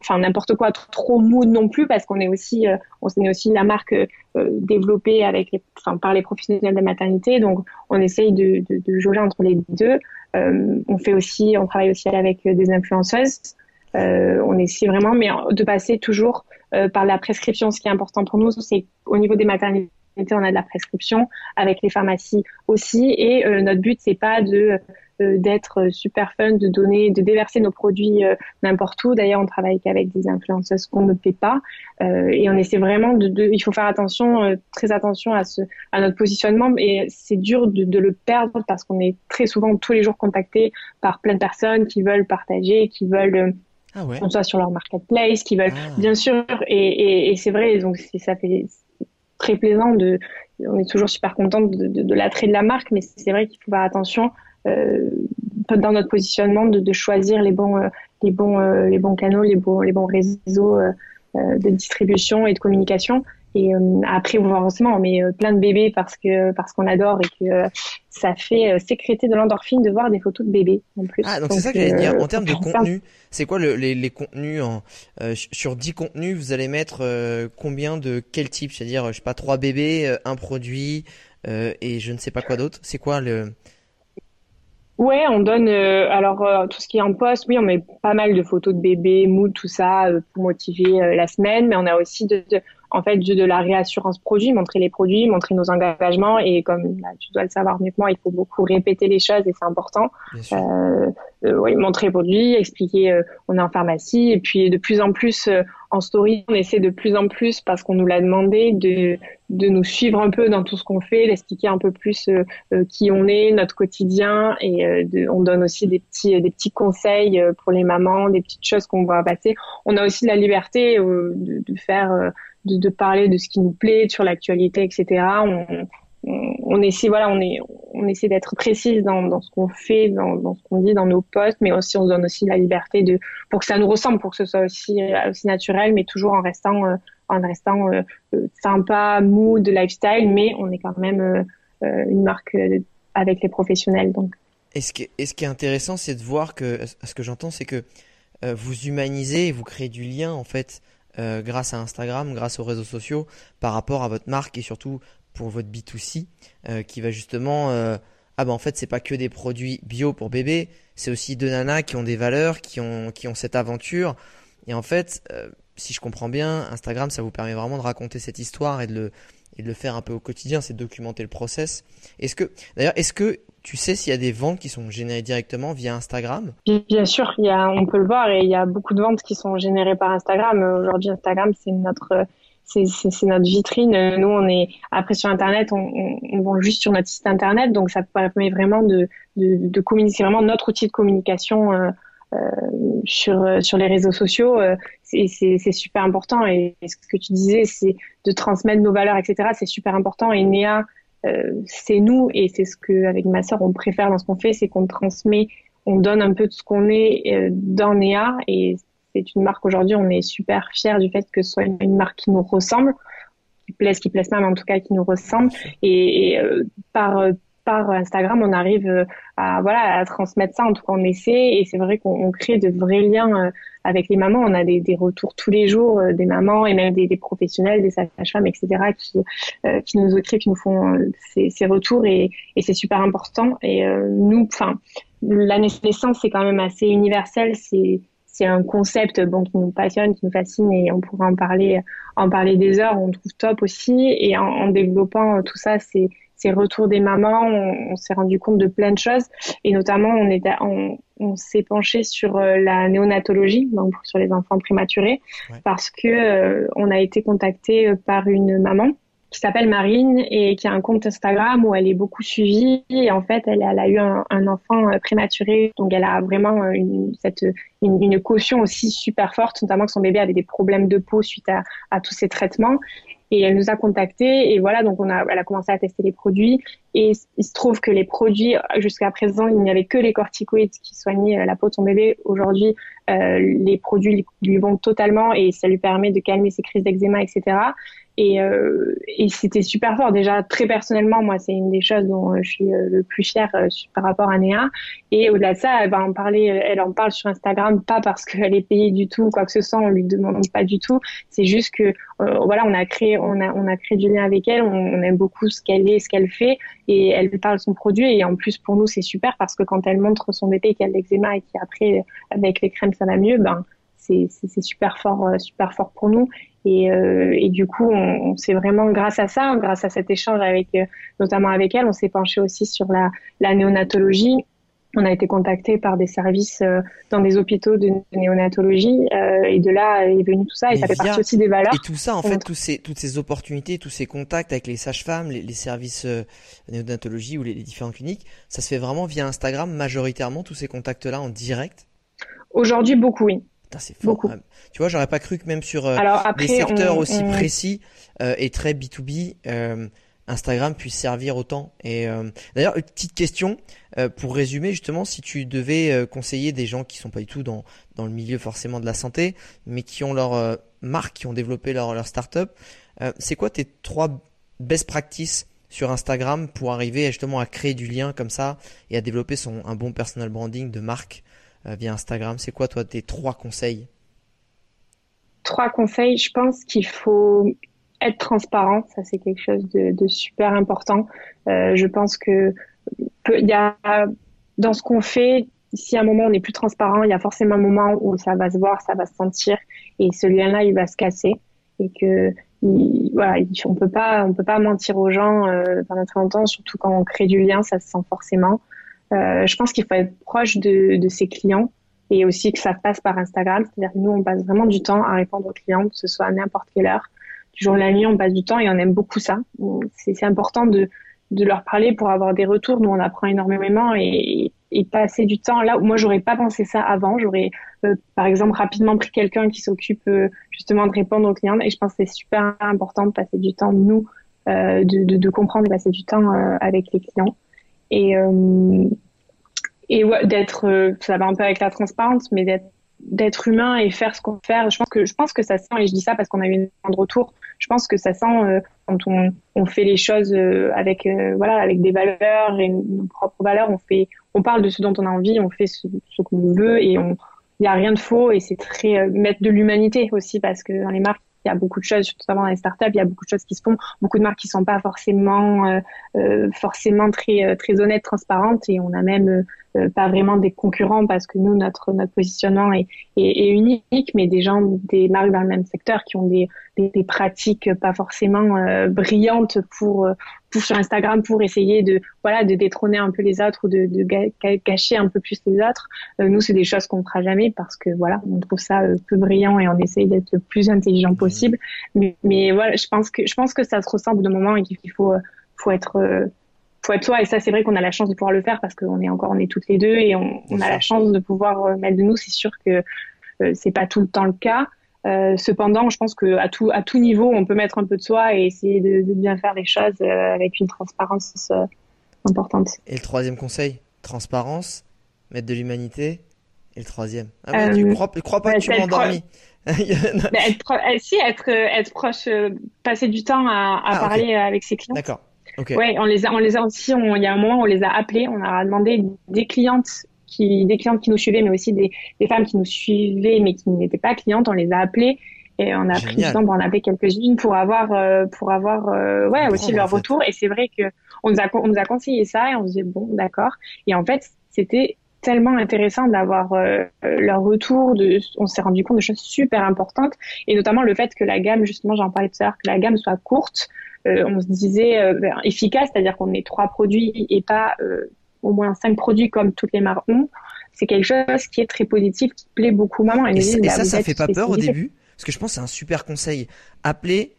enfin n'importe quoi trop mood non plus parce qu'on est aussi on est aussi la marque développée avec les, par les professionnels de la maternité. Donc on essaye de, de, de jauger entre les deux. Euh, on fait aussi, on travaille aussi avec des influenceuses. Euh, on essaie vraiment, mais de passer toujours euh, par la prescription. Ce qui est important pour nous, c'est au niveau des maternités, on a de la prescription avec les pharmacies aussi. Et notre but, c'est pas de euh, d'être super fun, de donner, de déverser nos produits euh, n'importe où. D'ailleurs, on travaille qu'avec des influenceuses qu'on ne paie pas, euh, et on essaie vraiment de, de, il faut faire attention, très attention à ce, à notre positionnement, et c'est dur de, de, le perdre parce qu'on est très souvent tous les jours contactés par plein de personnes qui veulent partager, qui veulent ah ouais. soit sur leur marketplace, qui veulent, ah. bien sûr, et, et, et c'est vrai, donc ça fait très plaisant de, on est toujours super content de, de, de l'attrait de la marque, mais c'est vrai qu'il faut faire attention euh, dans notre positionnement de, de, choisir les bons, euh, les bons, euh, les bons canaux, les bons, les bons réseaux de distribution et de communication. Et après, on voit forcément, on met plein de bébés parce que parce qu'on adore et que ça fait sécréter de l'endorphine de voir des photos de bébés en plus. Ah, donc c'est ça que j'allais dire. En termes de contenu, c'est quoi le, les, les, contenus en, sur 10 contenus, vous allez mettre combien de quel type? C'est-à-dire, je sais pas, trois bébés, un produit et je ne sais pas quoi d'autre. C'est quoi le Ouais, on donne euh, alors euh, tout ce qui est en poste. Oui, on met pas mal de photos de bébés, mood, tout ça euh, pour motiver la semaine. Mais on a aussi de, en fait de, la réassurance produit, montrer les produits, montrer nos engagements. Et comme tu dois le savoir mieux que moi, il faut beaucoup répéter les choses et c'est important. oui, montrer les produits, expliquer. on est en pharmacie et puis de plus en plus en story, on essaie de plus en plus, parce qu'on nous l'a demandé, de, de nous suivre un peu dans tout ce qu'on fait, d'expliquer un peu plus euh, euh, qui on est, notre quotidien, et euh, on donne aussi des petits, des petits conseils pour les mamans, des petites choses qu'on voit passer. On a aussi la liberté de, de, faire, de, parler de ce qui nous plaît sur l'actualité, etc. On, on, essaie voilà on est on essaie d'être précise dans, dans ce qu'on fait dans, dans ce qu'on dit dans nos posts mais aussi on se donne aussi la liberté de pour que ça nous ressemble pour que ce soit aussi aussi naturel mais toujours en restant euh, en restant euh, euh, sympa mood lifestyle mais on est quand même une marque avec les professionnels donc et ce qui et ce qui est intéressant c'est de voir que ce que j'entends c'est que vous humanisez et vous créez du lien en fait grâce à Instagram, grâce aux réseaux sociaux, par rapport à votre marque et surtout pour votre B2C euh, qui va justement euh, ah ben en fait c'est pas que des produits bio pour bébé, c'est aussi deux nanas qui ont des valeurs, qui ont qui ont cette aventure et en fait euh, si je comprends bien, Instagram ça vous permet vraiment de raconter cette histoire et de le et de le faire un peu au quotidien, c'est documenter le process. Est-ce que d'ailleurs est-ce que tu sais s'il y a des ventes qui sont générées directement via Instagram? Bien sûr, il y a, on peut le voir et il y a beaucoup de ventes qui sont générées par Instagram. Aujourd'hui, Instagram, c'est notre c'est notre vitrine. Nous, on est après sur Internet, on, vend juste sur notre site Internet, donc ça permet vraiment de, de, de communiquer. C'est vraiment notre outil de communication euh, sur sur les réseaux sociaux, c'est super important. Et, ce que tu disais, c'est de transmettre nos valeurs, etc. C'est super important. Et Néa, c'est nous et c'est ce que avec ma sœur on préfère dans ce qu'on fait, c'est qu'on transmet, on donne un peu de ce qu'on est dans Néa et c'est une marque aujourd'hui, on est super fiers du fait que ce soit une, marque qui nous ressemble, qui plaise, qui plaise pas, mais en tout cas qui nous ressemble. Et, euh, par par Instagram, on arrive euh, à voilà à transmettre ça. En tout cas, on essaie et c'est vrai qu'on crée de vrais liens euh, avec les mamans. On a des, des retours tous les jours des mamans et même des, des professionnels, des sages-femmes, etc. qui qui nous écrivent, qui nous font ces, ces, retours et, et c'est super important. Et nous, enfin, la naissance c'est quand même assez universel. C'est c'est un concept bon qui nous passionne, qui nous fascine et on pourrait en parler en parler des heures. On trouve top aussi et en, en développant tout ça, c'est ces retours des mamans, on, s'est rendu compte de plein de choses et notamment on est on, on s'est penché sur euh, la néonatologie, donc sur les enfants prématurés, parce que euh, on a été contacté par une maman qui s'appelle Marine et qui a un compte Instagram où elle est beaucoup suivie. Et en fait, elle, elle a eu un, un, enfant euh, prématuré, donc elle a vraiment euh, une, cette, une, une, caution aussi super forte, notamment que son bébé avait des problèmes de peau suite à, à tous ces traitements. Et elle nous a contactés et voilà, donc on a, elle a commencé à tester les produits. Et il se trouve que les produits, jusqu'à présent, il n'y avait que les corticoïdes qui soignaient euh, la peau de son bébé. Aujourd'hui, euh, les produits lui vont totalement et ça lui permet de calmer ses crises d'eczéma, etc. Et, euh, et c'était super fort. Déjà, très personnellement, moi, c'est une des choses dont je suis euh, le plus fière euh, par rapport à Néa. Et au-delà de ça, elle va en parler, elle en parle sur Instagram, pas parce qu'elle est payée du tout, quoi que ce soit, on lui demande pas du tout. C'est juste que, euh, voilà, on a créé, on a, on a créé du lien avec elle, on aime beaucoup ce qu'elle est, ce qu'elle fait, et elle parle son produit. Et en plus, pour nous, c'est super parce que quand elle montre son bébé qui a de l'eczéma et qui après, avec les crèmes, ça va mieux, ben, c'est super fort, super fort pour nous. Et, euh, et du coup, on, on s'est vraiment, grâce à ça, grâce à cet échange avec, euh, notamment avec elle, on s'est penché aussi sur la, la néonatologie. On a été contacté par des services euh, dans des hôpitaux de néonatologie euh, et de là est venu tout ça et, ça fait partie aussi des valeurs. Et tout ça, en fait, tous ces, toutes ces opportunités, tous ces contacts avec les sages-femmes, les, les, services euh, néonatologie ou les, les différentes cliniques, ça se fait vraiment via Instagram majoritairement, tous ces contacts-là en direct? Aujourd'hui, beaucoup, oui c'est fort. Tu vois, j'aurais pas cru que même sur euh, des secteurs aussi précis euh, et très B2B, euh, Instagram puisse servir autant. Et d'ailleurs, une petite question pour résumer justement, si tu devais conseiller des gens qui sont pas du tout dans dans le milieu forcément de la santé, mais qui ont leur marque, qui ont développé leur leur startup, c'est quoi tes trois best practices sur Instagram pour arriver justement à créer du lien comme ça et à développer son un bon personal branding de marque euh, via Instagram? C'est quoi, toi, tes trois conseils? Trois conseils. Je pense qu'il faut être transparent. Ça, c'est quelque chose de, de super important. Euh, je pense que il y a dans ce qu'on fait, si à un moment on n'est plus transparent, il y a forcément un moment où ça va se voir, ça va se sentir, et ce lien-là, il va se casser, et que voilà, on peut pas, on peut pas mentir aux gens euh, pendant très longtemps, surtout quand on crée du lien, ça se sent forcément. Euh, je pense qu'il faut être proche de, de, ses clients et aussi que ça passe par Instagram. C'est-à-dire que nous, on passe vraiment du temps à répondre aux clients, que ce soit à n'importe quelle heure. Du jour la nuit, on passe du temps et on aime beaucoup ça. C'est important de, de leur parler pour avoir des retours. Nous, on apprend énormément et, et passer du temps là où moi, j'aurais pas pensé ça avant. J'aurais, euh, par exemple, rapidement pris quelqu'un qui s'occupe euh, justement de répondre aux clients. Et je pense que c'est super important de passer du temps, nous, euh, de, de, de, comprendre et passer du temps avec les clients et euh, et d'être euh, ça va un peu avec la transparence mais d'être d'être humain et faire ce qu'on fait. Je pense que je pense que ça sent et je dis ça parce qu'on a eu une de retour je pense que ça sent euh, quand on, fait les choses avec voilà avec des valeurs et nos propres valeurs on fait on parle de ce dont on a envie on fait ce, qu'on veut et il y a rien de faux et c'est très mettre de l'humanité aussi parce que dans les marques il y a beaucoup de choses, surtout dans les startups, il y a beaucoup de choses qui se font, beaucoup de marques qui sont pas forcément euh, euh forcément très euh, très honnêtes, transparentes, et on a même euh, pas vraiment des concurrents parce que nous notre notre positionnement est, est, est, unique, mais des gens, des marques dans le même secteur qui ont des des, des pratiques pas forcément brillantes pour sur Instagram pour essayer de voilà de détrôner un peu les autres ou de, de cacher un peu plus les autres. Euh, nous, c'est des choses qu'on ne fera jamais parce que voilà, on trouve ça euh, peu brillant et on essaye d'être le plus intelligent possible. Mais, mais, voilà, je pense que je pense que ça se bout d'un moment et qu'il faut faut être faut être soi et ça c'est vrai qu'on a la chance de pouvoir le faire parce qu'on est encore on est toutes les deux et on, on a la chance de pouvoir mettre de nous c'est sûr que c'est pas tout le temps le cas euh, cependant, je pense que à tout à tout niveau, on peut mettre un peu de soi et essayer de, de bien faire les choses euh, avec une transparence euh, importante. Et le troisième conseil, transparence, mettre de l'humanité. Et le troisième. Ah tu crois, crois pas que tu m'as endormi. être, si être être proche, passer du temps à, à ah, parler avec ses clients. D'accord. Okay. Ouais, on les a, on les a aussi. il y a un moment, on les a appelés, on a demandé des clientes qui, des clientes qui nous suivaient, mais aussi des, des femmes qui nous suivaient, mais qui n'étaient pas clientes. On les a appelées et on a pris du temps pour en appeler quelques-unes pour avoir, euh, pour avoir, euh, ouais, aussi leur retour. Et c'est vrai que on nous a, on nous a conseillé ça et on se disait bon, d'accord. Et en fait, c'était tellement intéressant d'avoir euh, leur retour. De, on s'est rendu compte de choses super importantes et notamment le fait que la gamme, justement, j'en parlais tout à l'heure, que la gamme soit courte. on se disait ben, efficace, c'est-à-dire qu'on met trois produits et pas au moins cinq produits comme toutes les marrons, c'est quelque chose qui est très positif, qui plaît beaucoup maman. Et, et, ça, ça fait pas peur au début Parce que je pense que c'est un super conseil. Appeler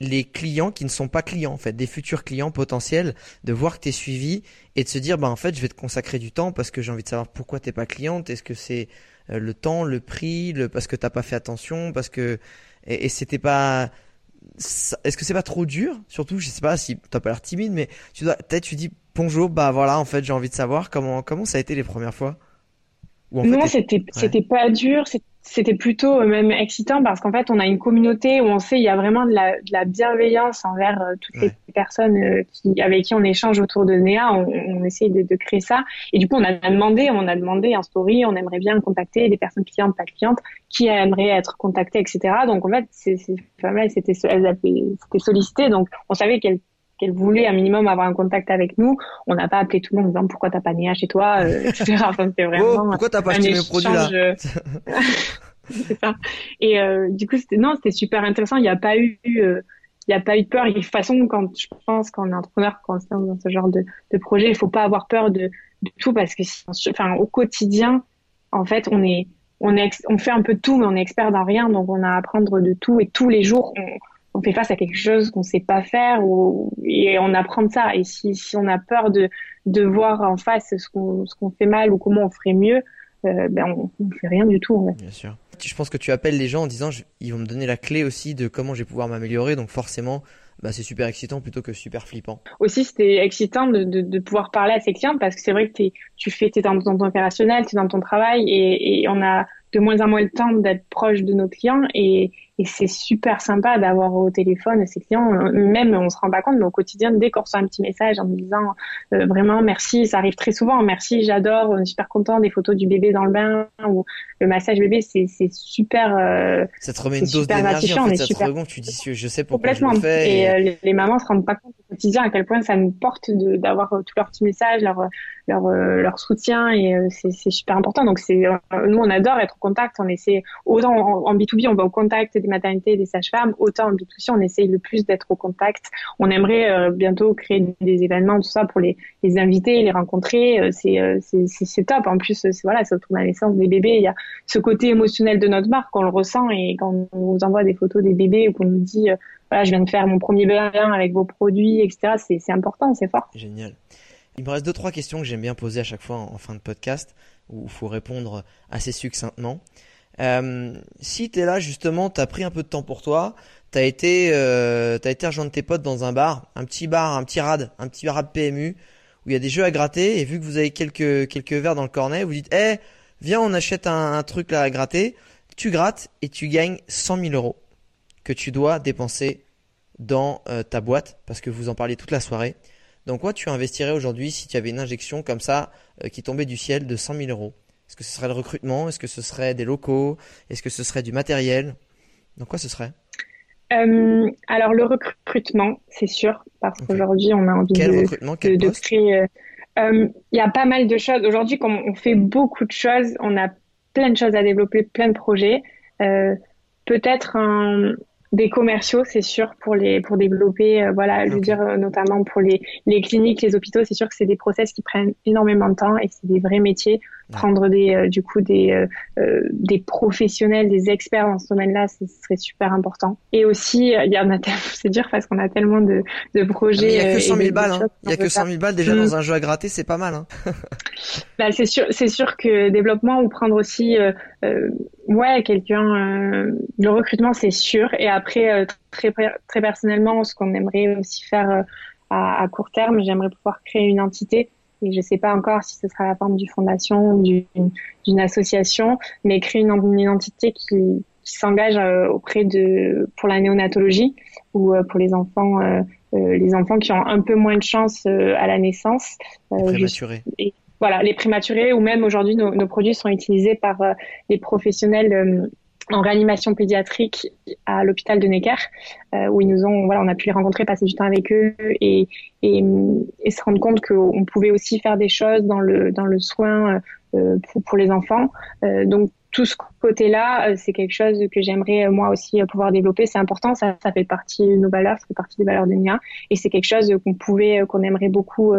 les clients qui ne sont pas clients, en fait, des futurs clients potentiels, de voir que tu es suivi et de se dire, bah, en fait, je vais te consacrer du temps parce que j'ai envie de savoir pourquoi t'es pas cliente. Est-ce que c'est euh, le temps, le prix, le, parce que t'as pas fait attention, parce que, et, et c'était pas, est-ce que c'est pas trop dur? Surtout, je sais pas si t'as pas l'air timide, mais tu dois, peut-être tu dis bonjour, bah voilà, en fait, j'ai envie de savoir comment comment ça a été les premières fois. non, c'était c'était pas dur, c'était plutôt euh, même excitant parce qu'en fait, on a une communauté où on sait il y a vraiment de la, de la bienveillance envers euh, toutes les personnes euh, qui, avec qui on échange autour de Néa. On, on essaye de, de, créer ça. Et du coup, on a demandé, on a demandé en story, on aimerait bien contacter des personnes clientes, pas clientes, qui aimeraient être contactées, etc. Donc en fait, ces femmes-là, c'était sollicitées, donc on savait qu'elles qu'elle voulait un minimum avoir un contact avec nous. On n'a pas appelé tout le monde en disant pourquoi t'as pas Néa chez toi, euh, etc. Enfin, c'était vraiment. Oh, pourquoi t'as pas acheté mes produits là euh, C'est ça. Et euh, du coup, c'était non, c'était super intéressant. Il n'y a pas eu, euh, il y a pas eu de peur. Et de toute façon, quand je pense qu'en entrepreneur, quand on est dans ce genre de, de projet, il faut pas avoir peur de, de tout parce que, enfin, au quotidien, en fait, on est, on est, on fait un peu de tout, mais on est expert dans rien, donc on a à apprendre de tout et tous les jours, on, on fait face à quelque chose qu'on sait pas faire ou, et on apprend de ça. Et si, si on a peur de, de voir en face ce qu'on ce qu'on fait mal ou comment on ferait mieux, euh, ben on, on fait rien du tout. Bien sûr. Je pense que tu appelles les gens en disant ils vont me donner la clé aussi de comment je vais pouvoir m'améliorer. Donc forcément, bah, c'est super excitant plutôt que super flippant. Aussi, c'était excitant de, de, de, pouvoir parler à ses clients parce que c'est vrai que es, tu fais, es dans ton opérationnel, tu es dans ton travail et, et on a de moins en moins le temps d'être proche de nos clients et, et c'est super sympa d'avoir au téléphone ces clients. Même, on se rend pas compte, mais au quotidien, dès qu'on reçoit un petit message en nous disant euh, vraiment merci, ça arrive très souvent. Merci, j'adore, on est super content des photos du bébé dans le bain ou le massage bébé, c'est super. Euh, ça te remet une dose d'énergie. En fait, ça super... te tu dis je sais pourquoi Complètement. je le fais. Et, euh, les, mamans se rendent pas compte au quotidien à quel point ça nous porte d'avoir tous leurs petits messages, leur leur, leur soutien et c'est super important. Donc c'est nous on adore être au contact. On essaie autant en, en B2B on va au contact des maternités, des sages-femmes, autant en B2C, on essaye le plus d'être au contact. On aimerait euh, bientôt créer des événements, tout ça, pour les, inviter, les rencontrer. Euh, euh, c'est, c'est, top. En plus, c'est, voilà, autour de la naissance des bébés. Il y a ce côté émotionnel de notre marque, on le ressent. Et quand on nous envoie des photos des bébés ou qu'on nous dit, voilà, je viens de faire mon premier bain avec vos produits, etc., c'est, c'est important, c'est fort. Génial. Il me reste deux, trois questions que j'aime bien poser à chaque fois en, fin de podcast, où il faut répondre assez succinctement. Euh, si t'es là justement, t'as pris un peu de temps pour toi, t'as été, euh, t'as été rejoindre tes potes dans un bar, un petit bar, un petit rad, un petit rad PMU où il y a des jeux à gratter et vu que vous avez quelques quelques verres dans le cornet, vous dites, eh, viens, on achète un, truc là à gratter. Tu grattes et tu gagnes 100 000 euros que tu dois dépenser dans euh, ta boîte parce que vous en parlez toute la soirée. Donc quoi tu investirais aujourd'hui si tu avais une injection comme ça euh, qui tombait du ciel de 100 000 euros est-ce que ce serait le recrutement? Est-ce que ce serait des locaux? Est-ce que ce serait du matériel? Donc quoi ce serait? Euh, alors le recrutement, c'est sûr, parce qu'aujourd'hui on a envie de, de, créer. Euh, euh, il y a pas mal de choses. Aujourd'hui, comme on fait beaucoup de choses, on a plein de choses à développer, plein de projets. Peut-être un, des commerciaux, c'est sûr, pour les pour développer, euh, voilà, je veux dire euh, notamment pour les les cliniques, les hôpitaux, c'est sûr que c'est des process qui prennent énormément de temps et c'est des vrais métiers. Prendre des euh, du coup des des professionnels, des experts dans ce domaine-là, ce serait super important. Et aussi, il y en a tellement, c'est dur parce qu'on a tellement de de projets. Il y a que 100 000 balles, hein. Il y a que 100 000 balles déjà mm. dans un jeu à gratter, c'est pas mal. Hein. bah, c'est sûr, c'est sûr que développement ou prendre aussi ouais quelqu'un le recrutement c'est sûr. Et après euh, très très personnellement ce qu'on aimerait aussi faire euh, à, à, court terme j'aimerais pouvoir créer une entité. Et je sais pas encore si ce sera la forme d'une fondation d'une association mais créer une, une entité qui, qui s'engage euh, auprès de pour la néonatologie ou pour les enfants les enfants qui ont un peu moins de chance à la naissance. Prématurés voilà, les prématurés ou même aujourd'hui nos, nos, produits sont utilisés par euh, les professionnels euh, en réanimation pédiatrique à l'hôpital de Necker, euh, où ils nous ont, voilà, on a pu les rencontrer, passer du temps avec eux et, et, et se rendre compte qu'on pouvait aussi faire des choses dans le dans le soin pour, pour, les enfants. donc tout ce côté-là, c'est quelque chose que j'aimerais moi aussi pouvoir développer. C'est important, ça, ça fait partie de nos valeurs, ça fait partie des valeurs de NIA, et c'est quelque chose qu'on pouvait, qu'on aimerait beaucoup,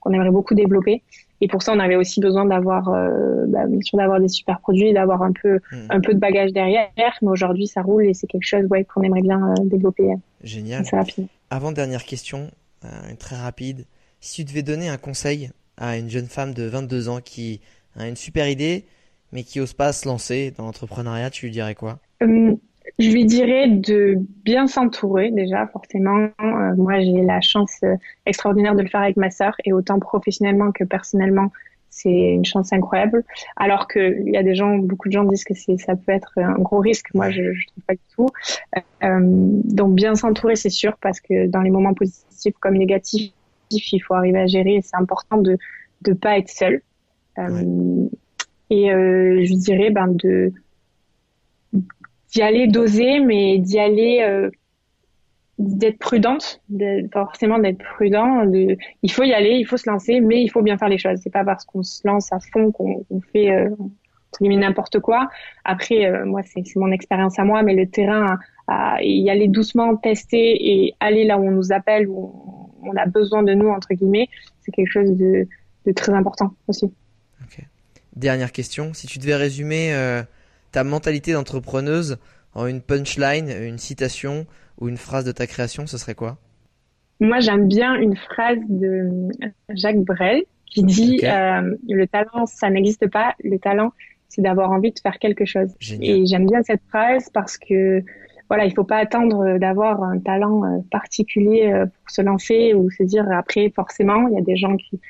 qu'on aimerait beaucoup développer. Et pour ça, on avait aussi besoin d'avoir, euh, bah, bien sûr, d'avoir des super produits, d'avoir un peu, hmm. un peu de bagage derrière. Mais aujourd'hui, ça roule et c'est quelque chose, ouais, qu'on aimerait bien euh, développer. Euh, Génial. Avant dernière question, très rapide. Si tu devais donner un conseil à une jeune femme de 22 ans qui a une super idée, mais qui ose pas se lancer dans l'entrepreneuriat, tu lui dirais quoi? Hum, je lui dirais de bien s'entourer déjà, forcément. Euh, moi, j'ai la chance euh, extraordinaire de le faire avec ma sœur et autant professionnellement que personnellement, c'est une chance incroyable. Alors que il y a des gens, beaucoup de gens disent que ça peut être un gros risque. Moi, je, je trouve pas du tout. Euh, donc, bien s'entourer, c'est sûr, parce que dans les moments positifs comme négatifs, il faut arriver à gérer. C'est important de de pas être seul. Euh, Et euh, je dirais ben de d'y aller doser, mais d'y aller euh, d'être prudente, de, forcément d'être prudent. De, il faut y aller, il faut se lancer, mais il faut bien faire les choses. C'est pas parce qu'on se lance à fond qu'on fait euh, n'importe quoi. Après, euh, moi, c'est mon expérience à moi, mais le terrain, à, y aller doucement, tester et aller là où on nous appelle, où on, a besoin de nous entre guillemets, c'est quelque chose de, de, très important aussi. Okay. Dernière question, si tu devais résumer euh, ta mentalité d'entrepreneuse en une punchline, une citation ou une phrase de ta création, ce serait quoi? Moi, j'aime bien une phrase de Jacques Brel qui dit euh, le talent, ça n'existe pas. Le talent, c'est d'avoir envie de faire quelque chose. Et j'aime bien cette phrase parce que voilà, il faut pas attendre d'avoir un talent euh, particulier euh, pour se lancer ou se dire après forcément, il y a des gens qui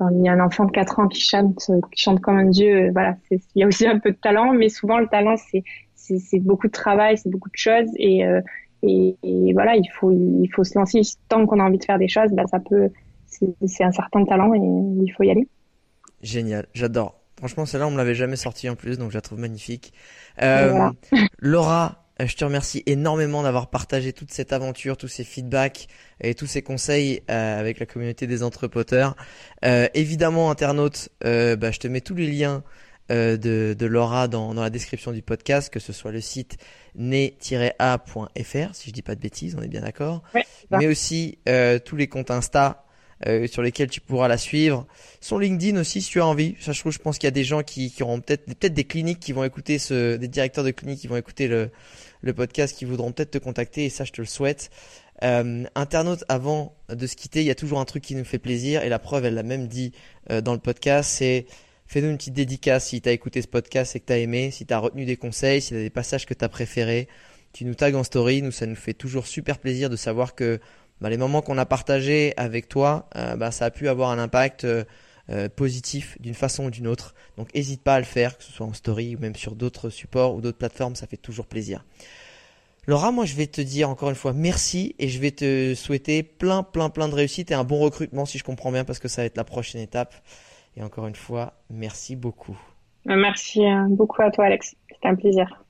quand il y a un enfant de 4 ans qui chante, qui chante comme un dieu, euh, voilà, il y a aussi un peu de talent, mais souvent le talent c'est c'est beaucoup de travail, c'est beaucoup de choses et, euh, et, et, voilà, il faut il faut se lancer tant qu'on a envie de faire des choses, bah ça peut c'est un certain talent et il faut y aller. Génial, j'adore. Franchement, celle-là, on me l'avait jamais sortie en plus, donc je la trouve magnifique. Euh, Laura, je te remercie énormément d'avoir partagé toute cette aventure, tous ces feedbacks et tous ces conseils euh, avec la communauté des entrepreneurs. Euh, évidemment, internaute, euh, bah, je te mets tous les liens euh, de, de, Laura dans, dans, la description du podcast, que ce soit le site né-a.fr, si je dis pas de bêtises, on est bien d'accord. Mais aussi tous les comptes Insta euh, sur lesquels tu pourras la suivre. Son LinkedIn aussi, si tu as envie. Ça, je trouve, je pense qu'il y a des gens qui, qui auront peut-être peut-être des cliniques qui vont écouter ce, des directeurs de cliniques qui vont écouter le, le podcast, qui voudront peut-être te contacter. Et ça, je te le souhaite. Euh, internaute, avant de se quitter, il y a toujours un truc qui nous fait plaisir. Et la preuve, elle l'a même dit euh, dans le podcast, c'est fais-nous une petite dédicace si tu as écouté ce podcast et que tu as aimé, si tu as retenu des conseils, s'il y a des passages que tu as préférés. Tu nous tags en story, nous ça nous fait toujours super plaisir de savoir que bah, les moments qu'on a partagés avec toi, euh, bah, ça a pu avoir un impact euh, positif d'une façon ou d'une autre. Donc n'hésite pas à le faire, que ce soit en story ou même sur d'autres supports ou d'autres plateformes, ça fait toujours plaisir. Laura, moi je vais te dire encore une fois merci et je vais te souhaiter plein plein plein de réussite et un bon recrutement si je comprends bien parce que ça va être la prochaine étape. Et encore une fois, merci beaucoup. Merci beaucoup à toi Alex, c'était un plaisir.